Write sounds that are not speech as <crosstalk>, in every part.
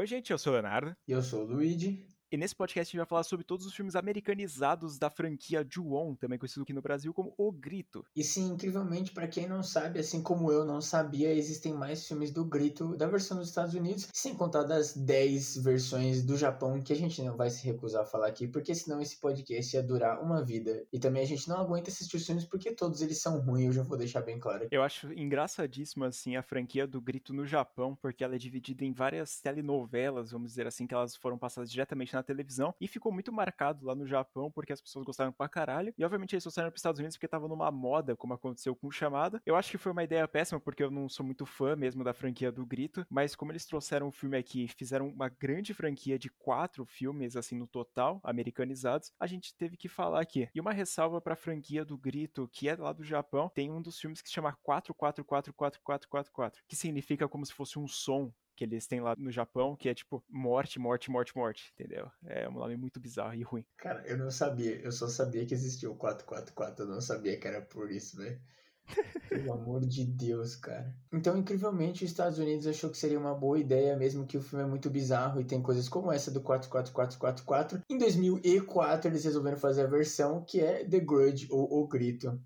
Oi, gente, eu sou o Leonardo. E eu sou o Luigi. E nesse podcast a gente vai falar sobre todos os filmes americanizados da franquia Ju-On, também conhecido aqui no Brasil como O Grito. E sim, incrivelmente, para quem não sabe, assim como eu não sabia, existem mais filmes do Grito da versão dos Estados Unidos, sem contar das 10 versões do Japão, que a gente não vai se recusar a falar aqui, porque senão esse podcast ia durar uma vida. E também a gente não aguenta assistir os filmes porque todos eles são ruins, eu já vou deixar bem claro. Eu acho engraçadíssimo, assim, a franquia do Grito no Japão, porque ela é dividida em várias telenovelas, vamos dizer assim, que elas foram passadas diretamente na na televisão e ficou muito marcado lá no Japão porque as pessoas gostaram pra caralho. E obviamente eles trouxeram pros Estados Unidos porque tava numa moda, como aconteceu com o Chamada. Eu acho que foi uma ideia péssima porque eu não sou muito fã mesmo da franquia do Grito, mas como eles trouxeram o filme aqui, fizeram uma grande franquia de quatro filmes assim no total, americanizados, a gente teve que falar aqui. E uma ressalva pra franquia do Grito, que é lá do Japão, tem um dos filmes que se chama 44444444, que significa como se fosse um som que eles têm lá no Japão, que é tipo morte, morte, morte, morte, entendeu? É um nome muito bizarro e ruim. Cara, eu não sabia, eu só sabia que existia o 444, eu não sabia que era por isso, velho. Pelo <laughs> amor de Deus, cara. Então, incrivelmente, os Estados Unidos achou que seria uma boa ideia, mesmo que o filme é muito bizarro e tem coisas como essa do 44444. Em 2004, eles resolveram fazer a versão que é The Grudge ou O Grito.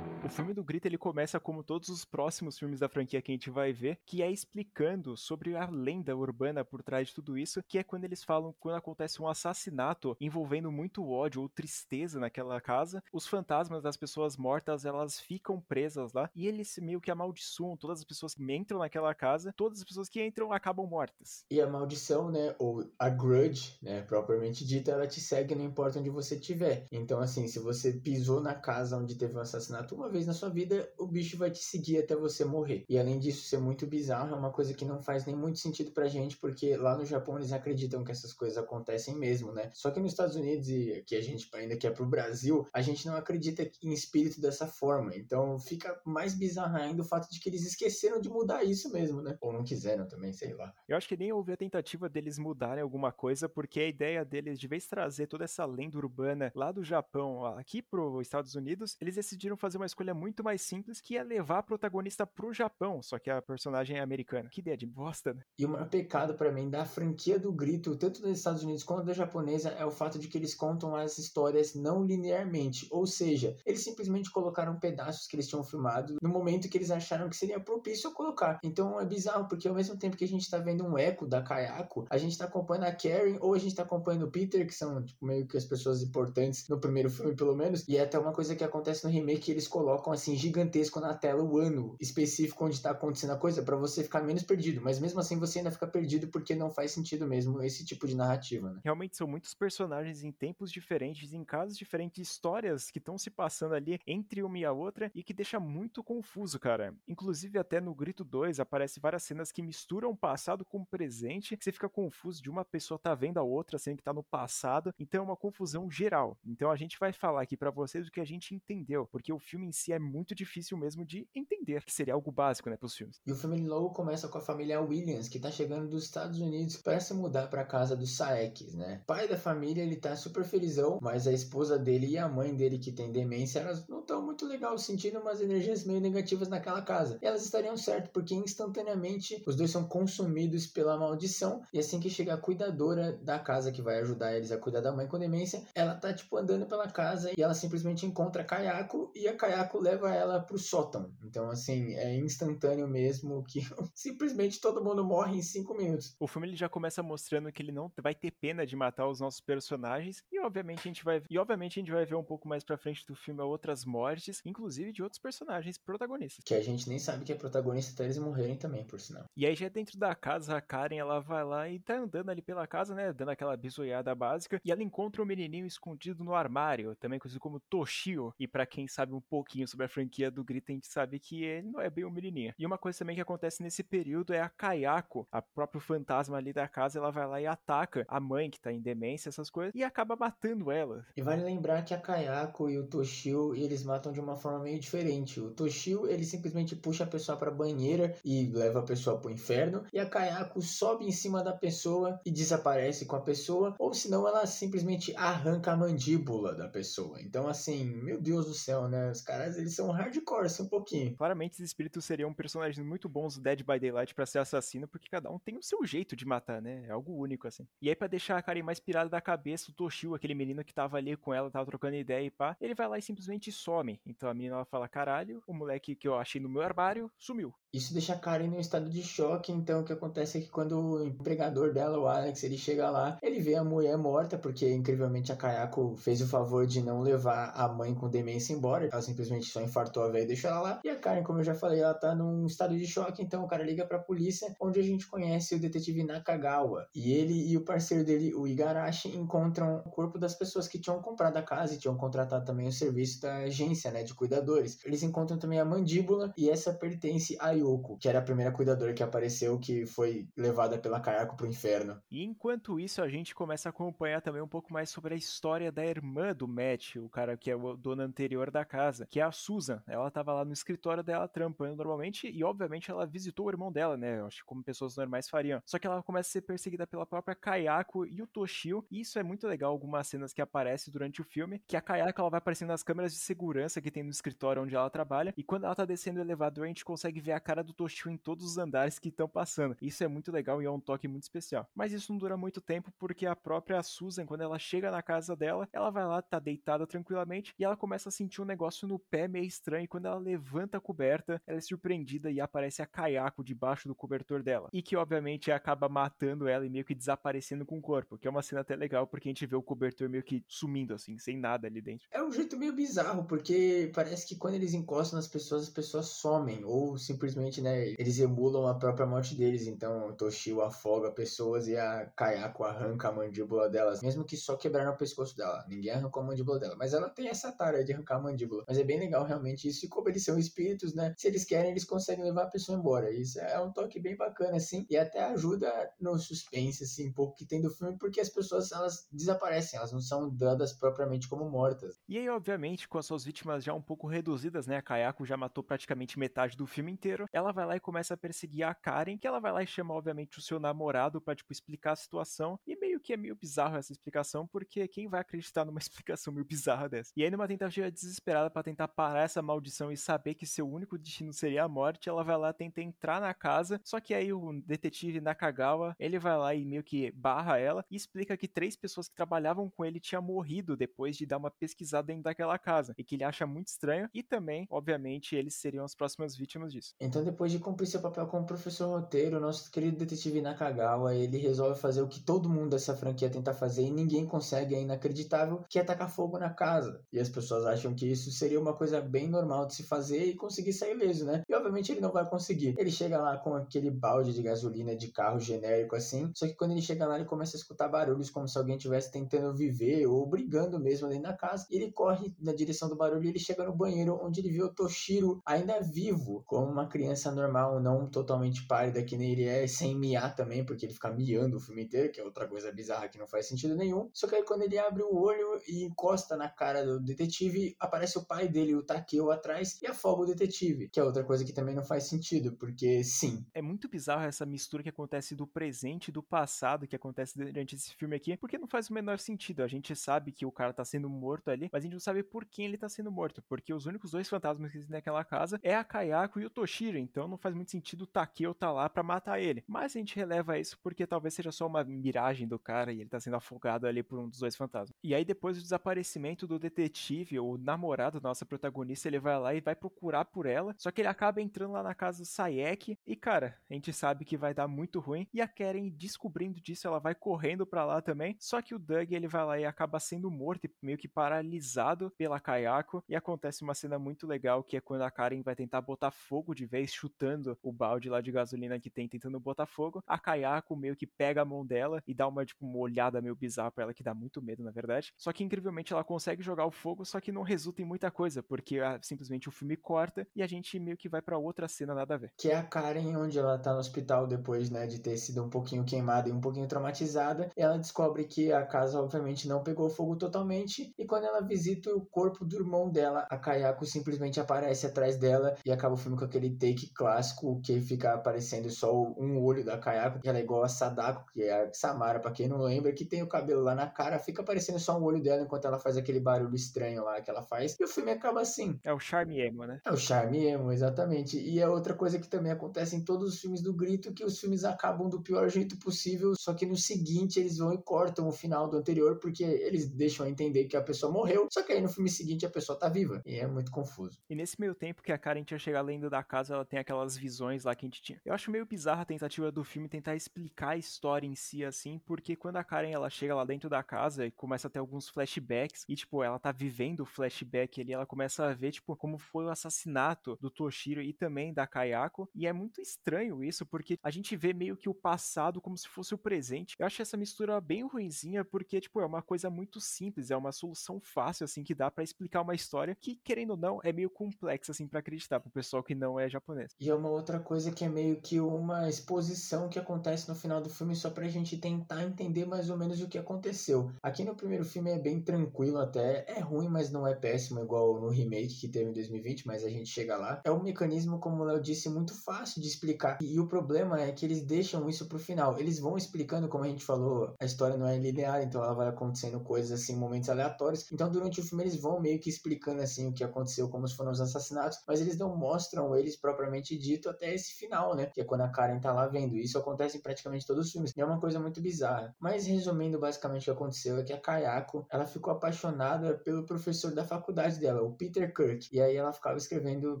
Filme do Grito ele começa como todos os próximos filmes da franquia que a gente vai ver, que é explicando sobre a lenda urbana por trás de tudo isso, que é quando eles falam quando acontece um assassinato envolvendo muito ódio ou tristeza naquela casa, os fantasmas das pessoas mortas elas ficam presas lá e eles meio que amaldiçoam todas as pessoas que entram naquela casa, todas as pessoas que entram acabam mortas. E a maldição, né, ou a grudge, né, propriamente dita, ela te segue não importa onde você estiver. Então assim, se você pisou na casa onde teve um assassinato uma vez vez na sua vida, o bicho vai te seguir até você morrer. E além disso ser muito bizarro, é uma coisa que não faz nem muito sentido pra gente, porque lá no Japão eles acreditam que essas coisas acontecem mesmo, né? Só que nos Estados Unidos e aqui a gente ainda quer pro Brasil, a gente não acredita em espírito dessa forma. Então fica mais bizarro ainda o fato de que eles esqueceram de mudar isso mesmo, né? Ou não quiseram também, sei lá. Eu acho que nem houve a tentativa deles mudarem alguma coisa, porque a ideia deles de vez trazer toda essa lenda urbana lá do Japão aqui pro Estados Unidos, eles decidiram fazer uma escolha muito mais simples que é levar a protagonista pro Japão, só que a personagem é americana. Que ideia de bosta, né? E o maior pecado para mim da franquia do Grito, tanto dos Estados Unidos quanto da japonesa, é o fato de que eles contam as histórias não linearmente, ou seja, eles simplesmente colocaram pedaços que eles tinham filmado no momento que eles acharam que seria propício colocar. Então é bizarro, porque ao mesmo tempo que a gente tá vendo um eco da Kayako, a gente tá acompanhando a Karen ou a gente tá acompanhando o Peter, que são tipo, meio que as pessoas importantes no primeiro filme, pelo menos, e é até uma coisa que acontece no remake que eles colocam colocam assim gigantesco na tela o ano específico onde está acontecendo a coisa para você ficar menos perdido, mas mesmo assim você ainda fica perdido porque não faz sentido mesmo esse tipo de narrativa, né? Realmente são muitos personagens em tempos diferentes, em casos diferentes, histórias que estão se passando ali entre uma e a outra e que deixa muito confuso, cara. Inclusive até no Grito 2 aparece várias cenas que misturam passado com presente, que você fica confuso de uma pessoa tá vendo a outra sendo que tá no passado, então é uma confusão geral. Então a gente vai falar aqui para vocês o que a gente entendeu, porque o filme em si é muito difícil mesmo de entender, que seria algo básico, né, pros filmes. E o filme logo começa com a família Williams, que tá chegando dos Estados Unidos para se mudar para casa dos Saekes, né? O pai da família, ele tá super felizão, mas a esposa dele e a mãe dele, que tem demência, elas não estão muito legal, sentindo umas energias meio negativas naquela casa. E elas estariam certo, porque instantaneamente os dois são consumidos pela maldição, e assim que chega a cuidadora da casa, que vai ajudar eles a cuidar da mãe com demência, ela tá, tipo, andando pela casa e ela simplesmente encontra a Kayako, e a Kayako leva ela pro sótão. Então, assim, é instantâneo mesmo que <laughs> simplesmente todo mundo morre em cinco minutos. O filme ele já começa mostrando que ele não vai ter pena de matar os nossos personagens e obviamente a gente vai e obviamente a gente vai ver um pouco mais para frente do filme outras mortes, inclusive de outros personagens protagonistas. Que a gente nem sabe que é protagonista até eles morrerem também, por sinal. E aí já dentro da casa a Karen ela vai lá e tá andando ali pela casa, né, dando aquela bisoiada básica e ela encontra um menininho escondido no armário, também conhecido como Toshio, e para quem sabe um pouquinho sobre a franquia do Grito, a gente sabe que ele não é bem um menininho. E uma coisa também que acontece nesse período é a Kayako, a próprio fantasma ali da casa, ela vai lá e ataca a mãe que tá em demência, essas coisas, e acaba matando ela. E vale lembrar que a Kayako e o Toshio, eles matam de uma forma meio diferente. O Toshio, ele simplesmente puxa a pessoa pra banheira e leva a pessoa pro inferno, e a Kayako sobe em cima da pessoa e desaparece com a pessoa, ou senão ela simplesmente arranca a mandíbula da pessoa. Então, assim, meu Deus do céu, né? Os caras eles são hardcore, assim, um pouquinho. Claramente, os espíritos seriam personagens muito bons do Dead by Daylight para ser assassino, porque cada um tem o seu jeito de matar, né? É algo único, assim. E aí, para deixar a Karen mais pirada da cabeça, o Toshio, aquele menino que tava ali com ela, tava trocando ideia e pá, ele vai lá e simplesmente some. Então a menina ela fala: caralho, o moleque que eu achei no meu armário sumiu. Isso deixa a Karen em um estado de choque, então o que acontece é que quando o empregador dela, o Alex, ele chega lá, ele vê a mulher morta, porque incrivelmente a Kayako fez o favor de não levar a mãe com demência embora, ela simplesmente só infartou a velha e deixou ela lá. E a Karen, como eu já falei, ela tá num estado de choque, então o cara liga pra polícia, onde a gente conhece o detetive Nakagawa. E ele e o parceiro dele, o Igarashi, encontram o corpo das pessoas que tinham comprado a casa e tinham contratado também o serviço da agência, né, de cuidadores. Eles encontram também a mandíbula e essa pertence a Que era a primeira cuidadora que apareceu, que foi levada pela Kayako pro inferno. E enquanto isso, a gente começa a acompanhar também um pouco mais sobre a história da irmã do Matt, o cara que é o dono anterior da casa, que é a Susan. Ela tava lá no escritório dela trampando normalmente e, obviamente, ela visitou o irmão dela, né? Eu acho que como pessoas normais fariam. Só que ela começa a ser perseguida pela própria Kayako e o Toshio. E isso é muito legal, algumas cenas que aparecem durante o filme, que a Kayako ela vai aparecendo nas câmeras de segurança que tem no escritório onde ela trabalha. E quando ela tá descendo o elevador, a gente consegue ver a cara do Toshio em todos os andares que estão passando. Isso é muito legal e é um toque muito especial. Mas isso não dura muito tempo porque a própria Susan, quando ela chega na casa dela, ela vai lá, tá deitada tranquilamente e ela começa a sentir um negócio no pé meio estranho. E quando ela levanta a coberta, ela é surpreendida e aparece a Kayako debaixo do cobertor dela. E que obviamente acaba matando ela e meio que desaparecendo com o corpo, que é uma cena até legal porque a gente vê o cobertor meio que sumindo assim, sem nada ali dentro. É um jeito meio bizarro, porque parece que quando eles encostam nas pessoas, as pessoas somem ou simplesmente, né, eles emulam a própria morte deles. Então, Toshio afoga pessoas e a Kayako arranca a mandíbula delas, mesmo que só quebraram o pescoço dela. Ninguém arrancou a mandíbula dela, mas ela tem essa tara de arrancar a mandíbula. Mas é bem legal realmente isso, e como eles são espíritos, né? Se eles querem, eles conseguem levar a pessoa embora. Isso é um toque bem bacana, assim, e até ajuda no suspense, assim, um pouco que tem do filme, porque as pessoas, elas desaparecem, elas não são dadas propriamente como mortas. E aí, obviamente, com as suas vítimas já um pouco reduzidas, né? A Kayako já matou praticamente metade do filme inteiro. Ela vai lá e começa a perseguir a Karen, que ela vai lá e chama, obviamente, o seu namorado para tipo, explicar a situação. E meio que é meio bizarro essa explicação, porque quem vai acreditar numa <laughs> explicação meio bizarra dessa? E aí, numa tentativa desesperada para tentar parar essa maldição e saber que seu único destino seria a morte, ela vai lá tentar entrar na casa. Só que aí o detetive Nakagawa, ele vai lá e meio que barra ela e explica que três pessoas que trabalhavam com ele tinham morrido depois de dar uma pesquisada dentro daquela casa. E que ele acha muito estranho. E também, obviamente, eles seriam as próximas vítimas disso. Então, depois de cumprir seu papel como professor roteiro, nosso querido detetive Nakagawa, ele resolve fazer o que todo mundo dessa franquia tenta fazer e ninguém consegue, é inacreditável, que é tacar fogo na casa. E as pessoas acham que isso seria uma coisa bem normal de se fazer e conseguir sair ileso, né? E obviamente ele não vai conseguir. Ele chega lá com aquele balde de gasolina de carro genérico assim, só que quando ele chega lá ele começa a escutar barulhos como se alguém estivesse tentando viver ou brigando mesmo ali na casa. E ele corre na direção do barulho e ele chega no banheiro onde ele vê o Toshiro ainda vivo, como uma criança normal, não totalmente pálida que nem ele é, sem miar também, porque ele fica miando o filme inteiro, que é outra coisa bizarra que não faz sentido nenhum. Só que aí quando ele abre o olho e encosta na cara do detetive, aparece o pai dele, o Takeo, atrás e afoga o detetive, que é outra coisa que também não faz sentido, porque sim. É muito bizarro essa mistura que acontece do presente e do passado que acontece durante esse filme aqui, porque não faz o menor sentido. A gente sabe que o cara tá sendo morto ali, mas a gente não sabe por quem ele tá sendo morto, porque os únicos dois fantasmas que existem naquela casa é a Kayako e o Toshiro, então não faz muito sentido o Takeo tá lá para matar ele. Mas a gente releva isso porque talvez seja só uma miragem do cara e ele tá sendo afogado ali por um dos dois fantasmas. E aí depois do desaparecimento do detetive, o namorado da nossa protagonista, ele vai lá e vai procurar por ela, só que ele acaba entrando lá na casa do Sayek e cara, a gente sabe que vai dar muito ruim e a Karen descobrindo disso, ela vai correndo para lá também, só que o Doug ele vai lá e acaba sendo morto e meio que paralisado pela Kayako e acontece uma cena muito legal que é quando a Karen vai tentar botar fogo de vez chutando o balde lá de gasolina que tem tentando botar fogo, a Kayako meio que pega a mão dela e dá uma tipo uma olhada meio bizarra para ela que dá muito medo na verdade. Só que incrivelmente ela consegue jogar o fogo, só que não resulta em muita coisa, porque ah, simplesmente o filme corta e a gente meio que vai para outra cena nada a ver. Que é a Karen onde ela tá no hospital depois, né, de ter sido um pouquinho queimada e um pouquinho traumatizada, ela descobre que a casa obviamente não pegou fogo totalmente, e quando ela visita o corpo do irmão dela, a Kayako simplesmente aparece atrás dela e acaba o filme com aquele take remake clássico que fica aparecendo só um olho da Kayako, que ela é igual a Sadako, que é a Samara, pra quem não lembra, que tem o cabelo lá na cara, fica aparecendo só um olho dela enquanto ela faz aquele barulho estranho lá que ela faz. E o filme acaba assim. É o charme emo, né? É o charme emo, exatamente. E é outra coisa que também acontece em todos os filmes do Grito, que os filmes acabam do pior jeito possível, só que no seguinte eles vão e cortam o final do anterior, porque eles deixam a entender que a pessoa morreu, só que aí no filme seguinte a pessoa tá viva. E é muito confuso. E nesse meio tempo que a Karen tinha chegado dentro da casa, ela tem aquelas visões lá que a gente tinha. Eu acho meio bizarra a tentativa do filme tentar explicar a história em si, assim, porque quando a Karen ela chega lá dentro da casa e começa a ter alguns flashbacks, e tipo, ela tá vivendo o flashback ali, ela começa a ver, tipo, como foi o assassinato do Toshiro e também da Kayako. E é muito estranho isso, porque a gente vê meio que o passado como se fosse o presente. Eu acho essa mistura bem ruinzinha, porque, tipo, é uma coisa muito simples, é uma solução fácil, assim, que dá para explicar uma história que, querendo ou não, é meio complexa, assim, para acreditar pro pessoal que não é japonês. E é uma outra coisa que é meio que uma exposição que acontece no final do filme só pra gente tentar entender mais ou menos o que aconteceu. Aqui no primeiro filme é bem tranquilo até, é ruim, mas não é péssimo, igual no remake que teve em 2020, mas a gente chega lá. É um mecanismo, como o Léo disse, muito fácil de explicar. E, e o problema é que eles deixam isso pro final. Eles vão explicando, como a gente falou, a história não é linear, então ela vai acontecendo coisas assim, momentos aleatórios. Então durante o filme eles vão meio que explicando assim o que aconteceu, como foram os assassinatos, mas eles não mostram eles propriamente dito até esse final, né? Que é quando a Karen tá lá vendo. Isso acontece em praticamente todos os filmes. E é uma coisa muito bizarra. Mas resumindo basicamente o que aconteceu é que a Kayako, ela ficou apaixonada pelo professor da faculdade dela, o Peter Kirk. E aí ela ficava escrevendo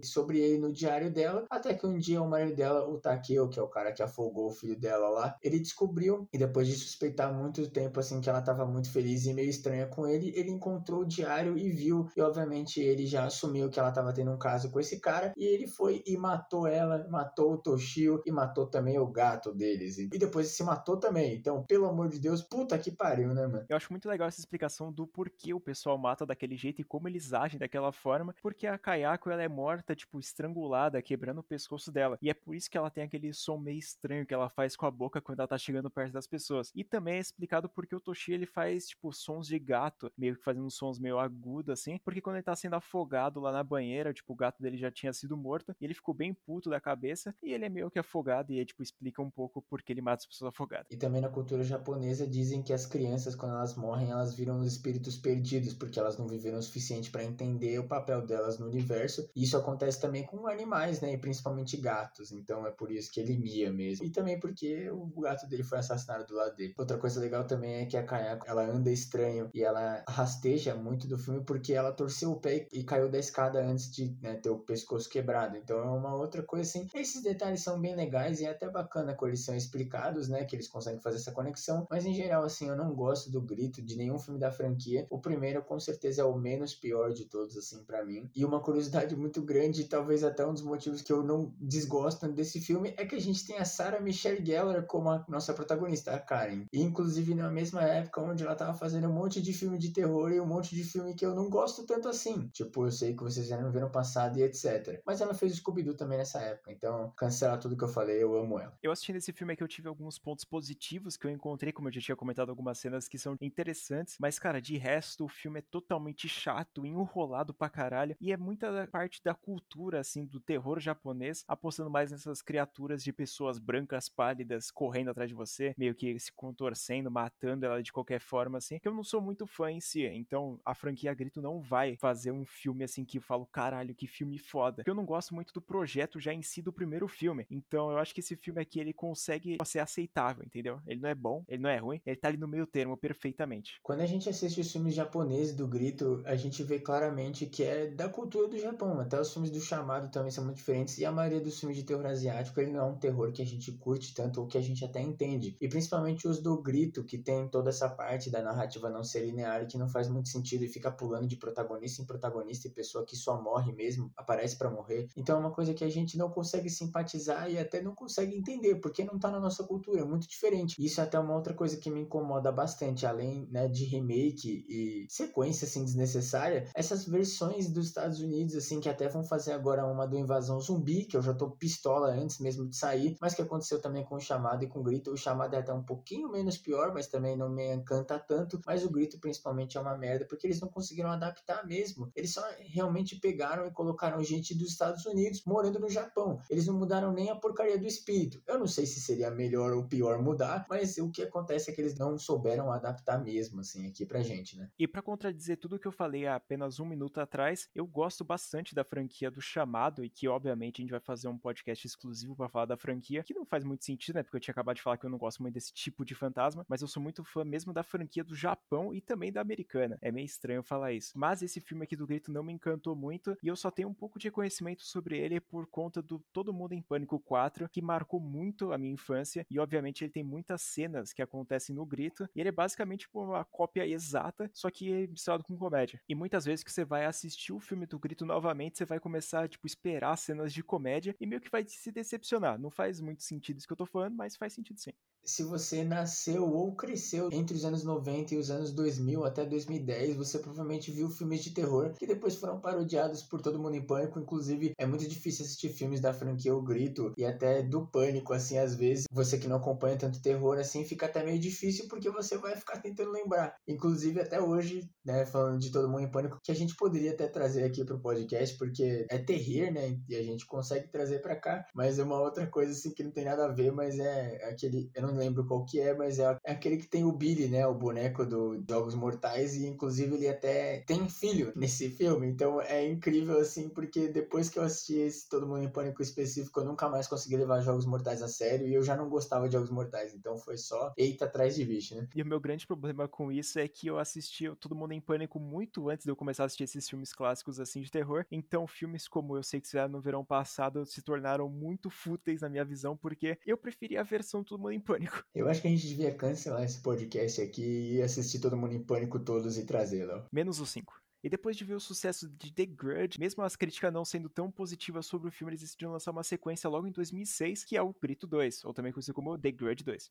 sobre ele no diário dela, até que um dia o marido dela, o Takeo, que é o cara que afogou o filho dela lá, ele descobriu e depois de suspeitar muito tempo assim que ela tava muito feliz e meio estranha com ele, ele encontrou o diário e viu e obviamente ele já assumiu que ela tava tendo um caso com esse cara e ele foi e matou ela, matou o Toshio e matou também o gato deles. E depois se matou também. Então, pelo amor de Deus, puta que pariu, né, mano? Eu acho muito legal essa explicação do porquê o pessoal mata daquele jeito e como eles agem daquela forma, porque a Kayako ela é morta, tipo, estrangulada, quebrando o pescoço dela. E é por isso que ela tem aquele som meio estranho que ela faz com a boca quando ela tá chegando perto das pessoas. E também é explicado porque o Toshio ele faz, tipo, sons de gato, meio que fazendo sons meio agudos assim, porque quando ele tá sendo afogado lá na banheira, tipo, o gato dele já tinha sido morto, e ele ficou bem puto da cabeça, e ele é meio que afogado, e aí, tipo, explica um pouco porque ele mata as pessoas afogadas. E também na cultura japonesa dizem que as crianças, quando elas morrem, elas viram os espíritos perdidos, porque elas não viveram o suficiente para entender o papel delas no universo. E isso acontece também com animais, né? E principalmente gatos. Então é por isso que ele mia mesmo. E também porque o gato dele foi assassinado do lado dele. Outra coisa legal também é que a Kayako, ela anda estranho e ela rasteja muito do filme porque ela torceu o pé e caiu da escada antes de né, ter o pescoço quebrado. Então é uma outra coisa assim. Esses detalhes são bem legais e é até bacana quando eles são explicados, né? Que eles conseguem fazer essa conexão. Mas em geral, assim, eu não gosto do grito de nenhum filme da franquia. O primeiro, com certeza, é o menos pior de todos, assim, para mim. E uma curiosidade muito grande, talvez até um dos motivos que eu não desgosto desse filme, é que a gente tem a Sarah Michelle Gellar como a nossa protagonista, a Karen. E, inclusive, na mesma época onde ela tava fazendo um monte de filme de terror e um monte de filme que eu não gosto tanto assim. Tipo, eu sei que vocês já não viram passado e etc. Mas ela fez o Scooby-Doo também nessa época. Então, cancela tudo que eu falei, eu amo ela. Eu assistindo esse filme aqui, eu tive alguns pontos positivos que eu encontrei, como eu já tinha comentado, algumas cenas que são interessantes. Mas, cara, de resto, o filme é totalmente chato, enrolado pra caralho. E é muita parte da cultura, assim, do terror japonês, apostando mais nessas criaturas de pessoas brancas, pálidas, correndo atrás de você, meio que se contorcendo, matando ela de qualquer forma, assim. Que eu não sou muito fã em si. Então, a franquia Grito não vai fazer um filme assim que eu falo, caralho, que filme foda. Eu não gosto muito do projeto já em si do primeiro filme. Então, eu acho que esse filme aqui, ele consegue ser aceitável, entendeu? Ele não é bom, ele não é ruim, ele tá ali no meio termo perfeitamente. Quando a gente assiste os filmes japoneses do Grito, a gente vê claramente que é da cultura do Japão. Até os filmes do Chamado também são muito diferentes. E a maioria dos filmes de terror asiático, ele não é um terror que a gente curte tanto ou que a gente até entende. E principalmente os do Grito, que tem toda essa parte da narrativa não ser linear e que não faz muito sentido e fica pulando de protagonista em protagonista e pessoa que só morre mesmo, aparece para morrer. Então é uma coisa que a gente não consegue simpatizar e até não consegue entender, porque não tá na nossa cultura, é muito diferente. Isso é até uma outra coisa que me incomoda bastante, além né, de remake e sequência assim desnecessária, essas versões dos Estados Unidos assim que até vão fazer agora uma do Invasão Zumbi, que eu já tô pistola antes mesmo de sair, mas que aconteceu também com o Chamado e com o Grito. O Chamado é até um pouquinho menos pior, mas também não me encanta tanto, mas o Grito principalmente é uma merda, porque eles não conseguiram adaptar mesmo. Eles só realmente pegaram e colocaram gente dos Estados Unidos morando no Japão. Eles não mudaram nem a porcaria do espírito. Eu não sei se seria melhor ou pior mudar, mas o que acontece é que eles não souberam adaptar mesmo, assim, aqui pra gente, né? E para contradizer tudo que eu falei há apenas um minuto atrás, eu gosto bastante da franquia do Chamado e que, obviamente, a gente vai fazer um podcast exclusivo para falar da franquia, que não faz muito sentido, né? Porque eu tinha acabado de falar que eu não gosto muito desse tipo de fantasma, mas eu sou muito fã mesmo da franquia do Japão e também da americana. É meio estranho falar isso. Mas esse filme aqui do Grito não me encantou muito e eu só tenho um pouco de conhecimento sobre ele por conta do Todo Mundo em Pânico 4, que marcou muito a minha infância e, obviamente, ele tem muitas cenas que acontecem no Grito e ele é basicamente tipo, uma cópia exata, só que misturado com comédia. E muitas vezes que você vai assistir o filme do Grito novamente, você vai começar, tipo, esperar cenas de comédia e meio que vai se decepcionar. Não faz muito sentido isso que eu tô falando, mas faz sentido sim. Se você nasceu ou cresceu entre os anos 90 e os anos 2000 até 2010, você provavelmente viu filmes de terror que depois foram parodiados por todo mundo em pânico. Inclusive, é muito difícil assistir filmes da franquia O Grito e até do pânico, assim, às vezes. Você que não acompanha tanto terror, assim, fica até meio difícil porque você vai ficar tentando lembrar. Inclusive, até hoje, né, falando de todo mundo em pânico, que a gente poderia até trazer aqui pro podcast, porque é terrir, né, e a gente consegue trazer para cá, mas é uma outra coisa, assim, que não tem nada a ver, mas é aquele. Eu não lembro qual que é, mas é, é aquele que tem o Billy, né? O boneco do Jogos Mortais, e inclusive ele até tem filho nesse filme. Então é incrível, assim, porque depois que eu assisti esse Todo Mundo em Pânico específico, eu nunca mais consegui levar Jogos Mortais a sério e eu já não gostava de Jogos Mortais. Então foi só eita atrás de bicho, né? E o meu grande problema com isso é que eu assisti Todo Mundo em Pânico muito antes de eu começar a assistir esses filmes clássicos assim de terror. Então filmes como Eu Sei Que Será no Verão Passado se tornaram muito fúteis na minha visão, porque eu preferia a versão Todo Mundo em Pânico. <laughs> Eu acho que a gente devia cancelar esse podcast aqui e assistir Todo Mundo em Pânico todos e trazê-lo. Menos os 5. E depois de ver o sucesso de The Grudge, mesmo as críticas não sendo tão positivas sobre o filme, eles decidiram lançar uma sequência logo em 2006, que é o Grito 2, ou também conhecido como The Grudge 2.